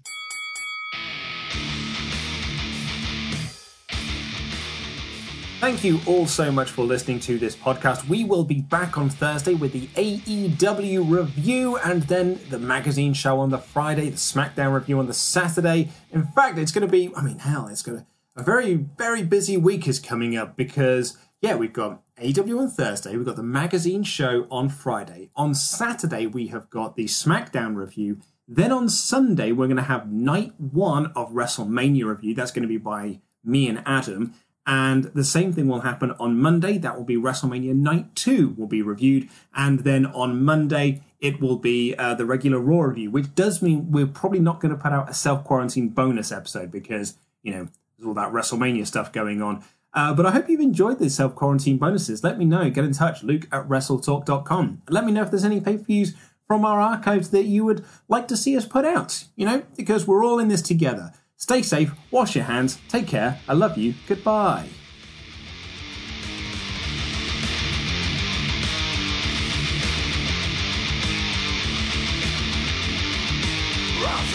[SPEAKER 9] Thank you all so much for listening to this podcast. We will be back on Thursday with the AEW review and then the magazine show on the Friday, the SmackDown review on the Saturday. In fact, it's going to be, I mean, hell, it's going to, a very, very busy week is coming up because, yeah, we've got AEW on Thursday, we've got the magazine show on Friday. On Saturday, we have got the SmackDown review. Then on Sunday, we're going to have night one of WrestleMania review. That's going to be by me and Adam. And the same thing will happen on Monday. That will be WrestleMania Night 2 will be reviewed. And then on Monday, it will be uh, the regular Raw review, which does mean we're probably not going to put out a self quarantine bonus episode because, you know, there's all that WrestleMania stuff going on. Uh, but I hope you've enjoyed these self quarantine bonuses. Let me know. Get in touch, luke at wrestletalk.com. Let me know if there's any pay per views from our archives that you would like to see us put out, you know, because we're all in this together. Stay safe, wash your hands, take care, I love you, goodbye.
[SPEAKER 5] Rush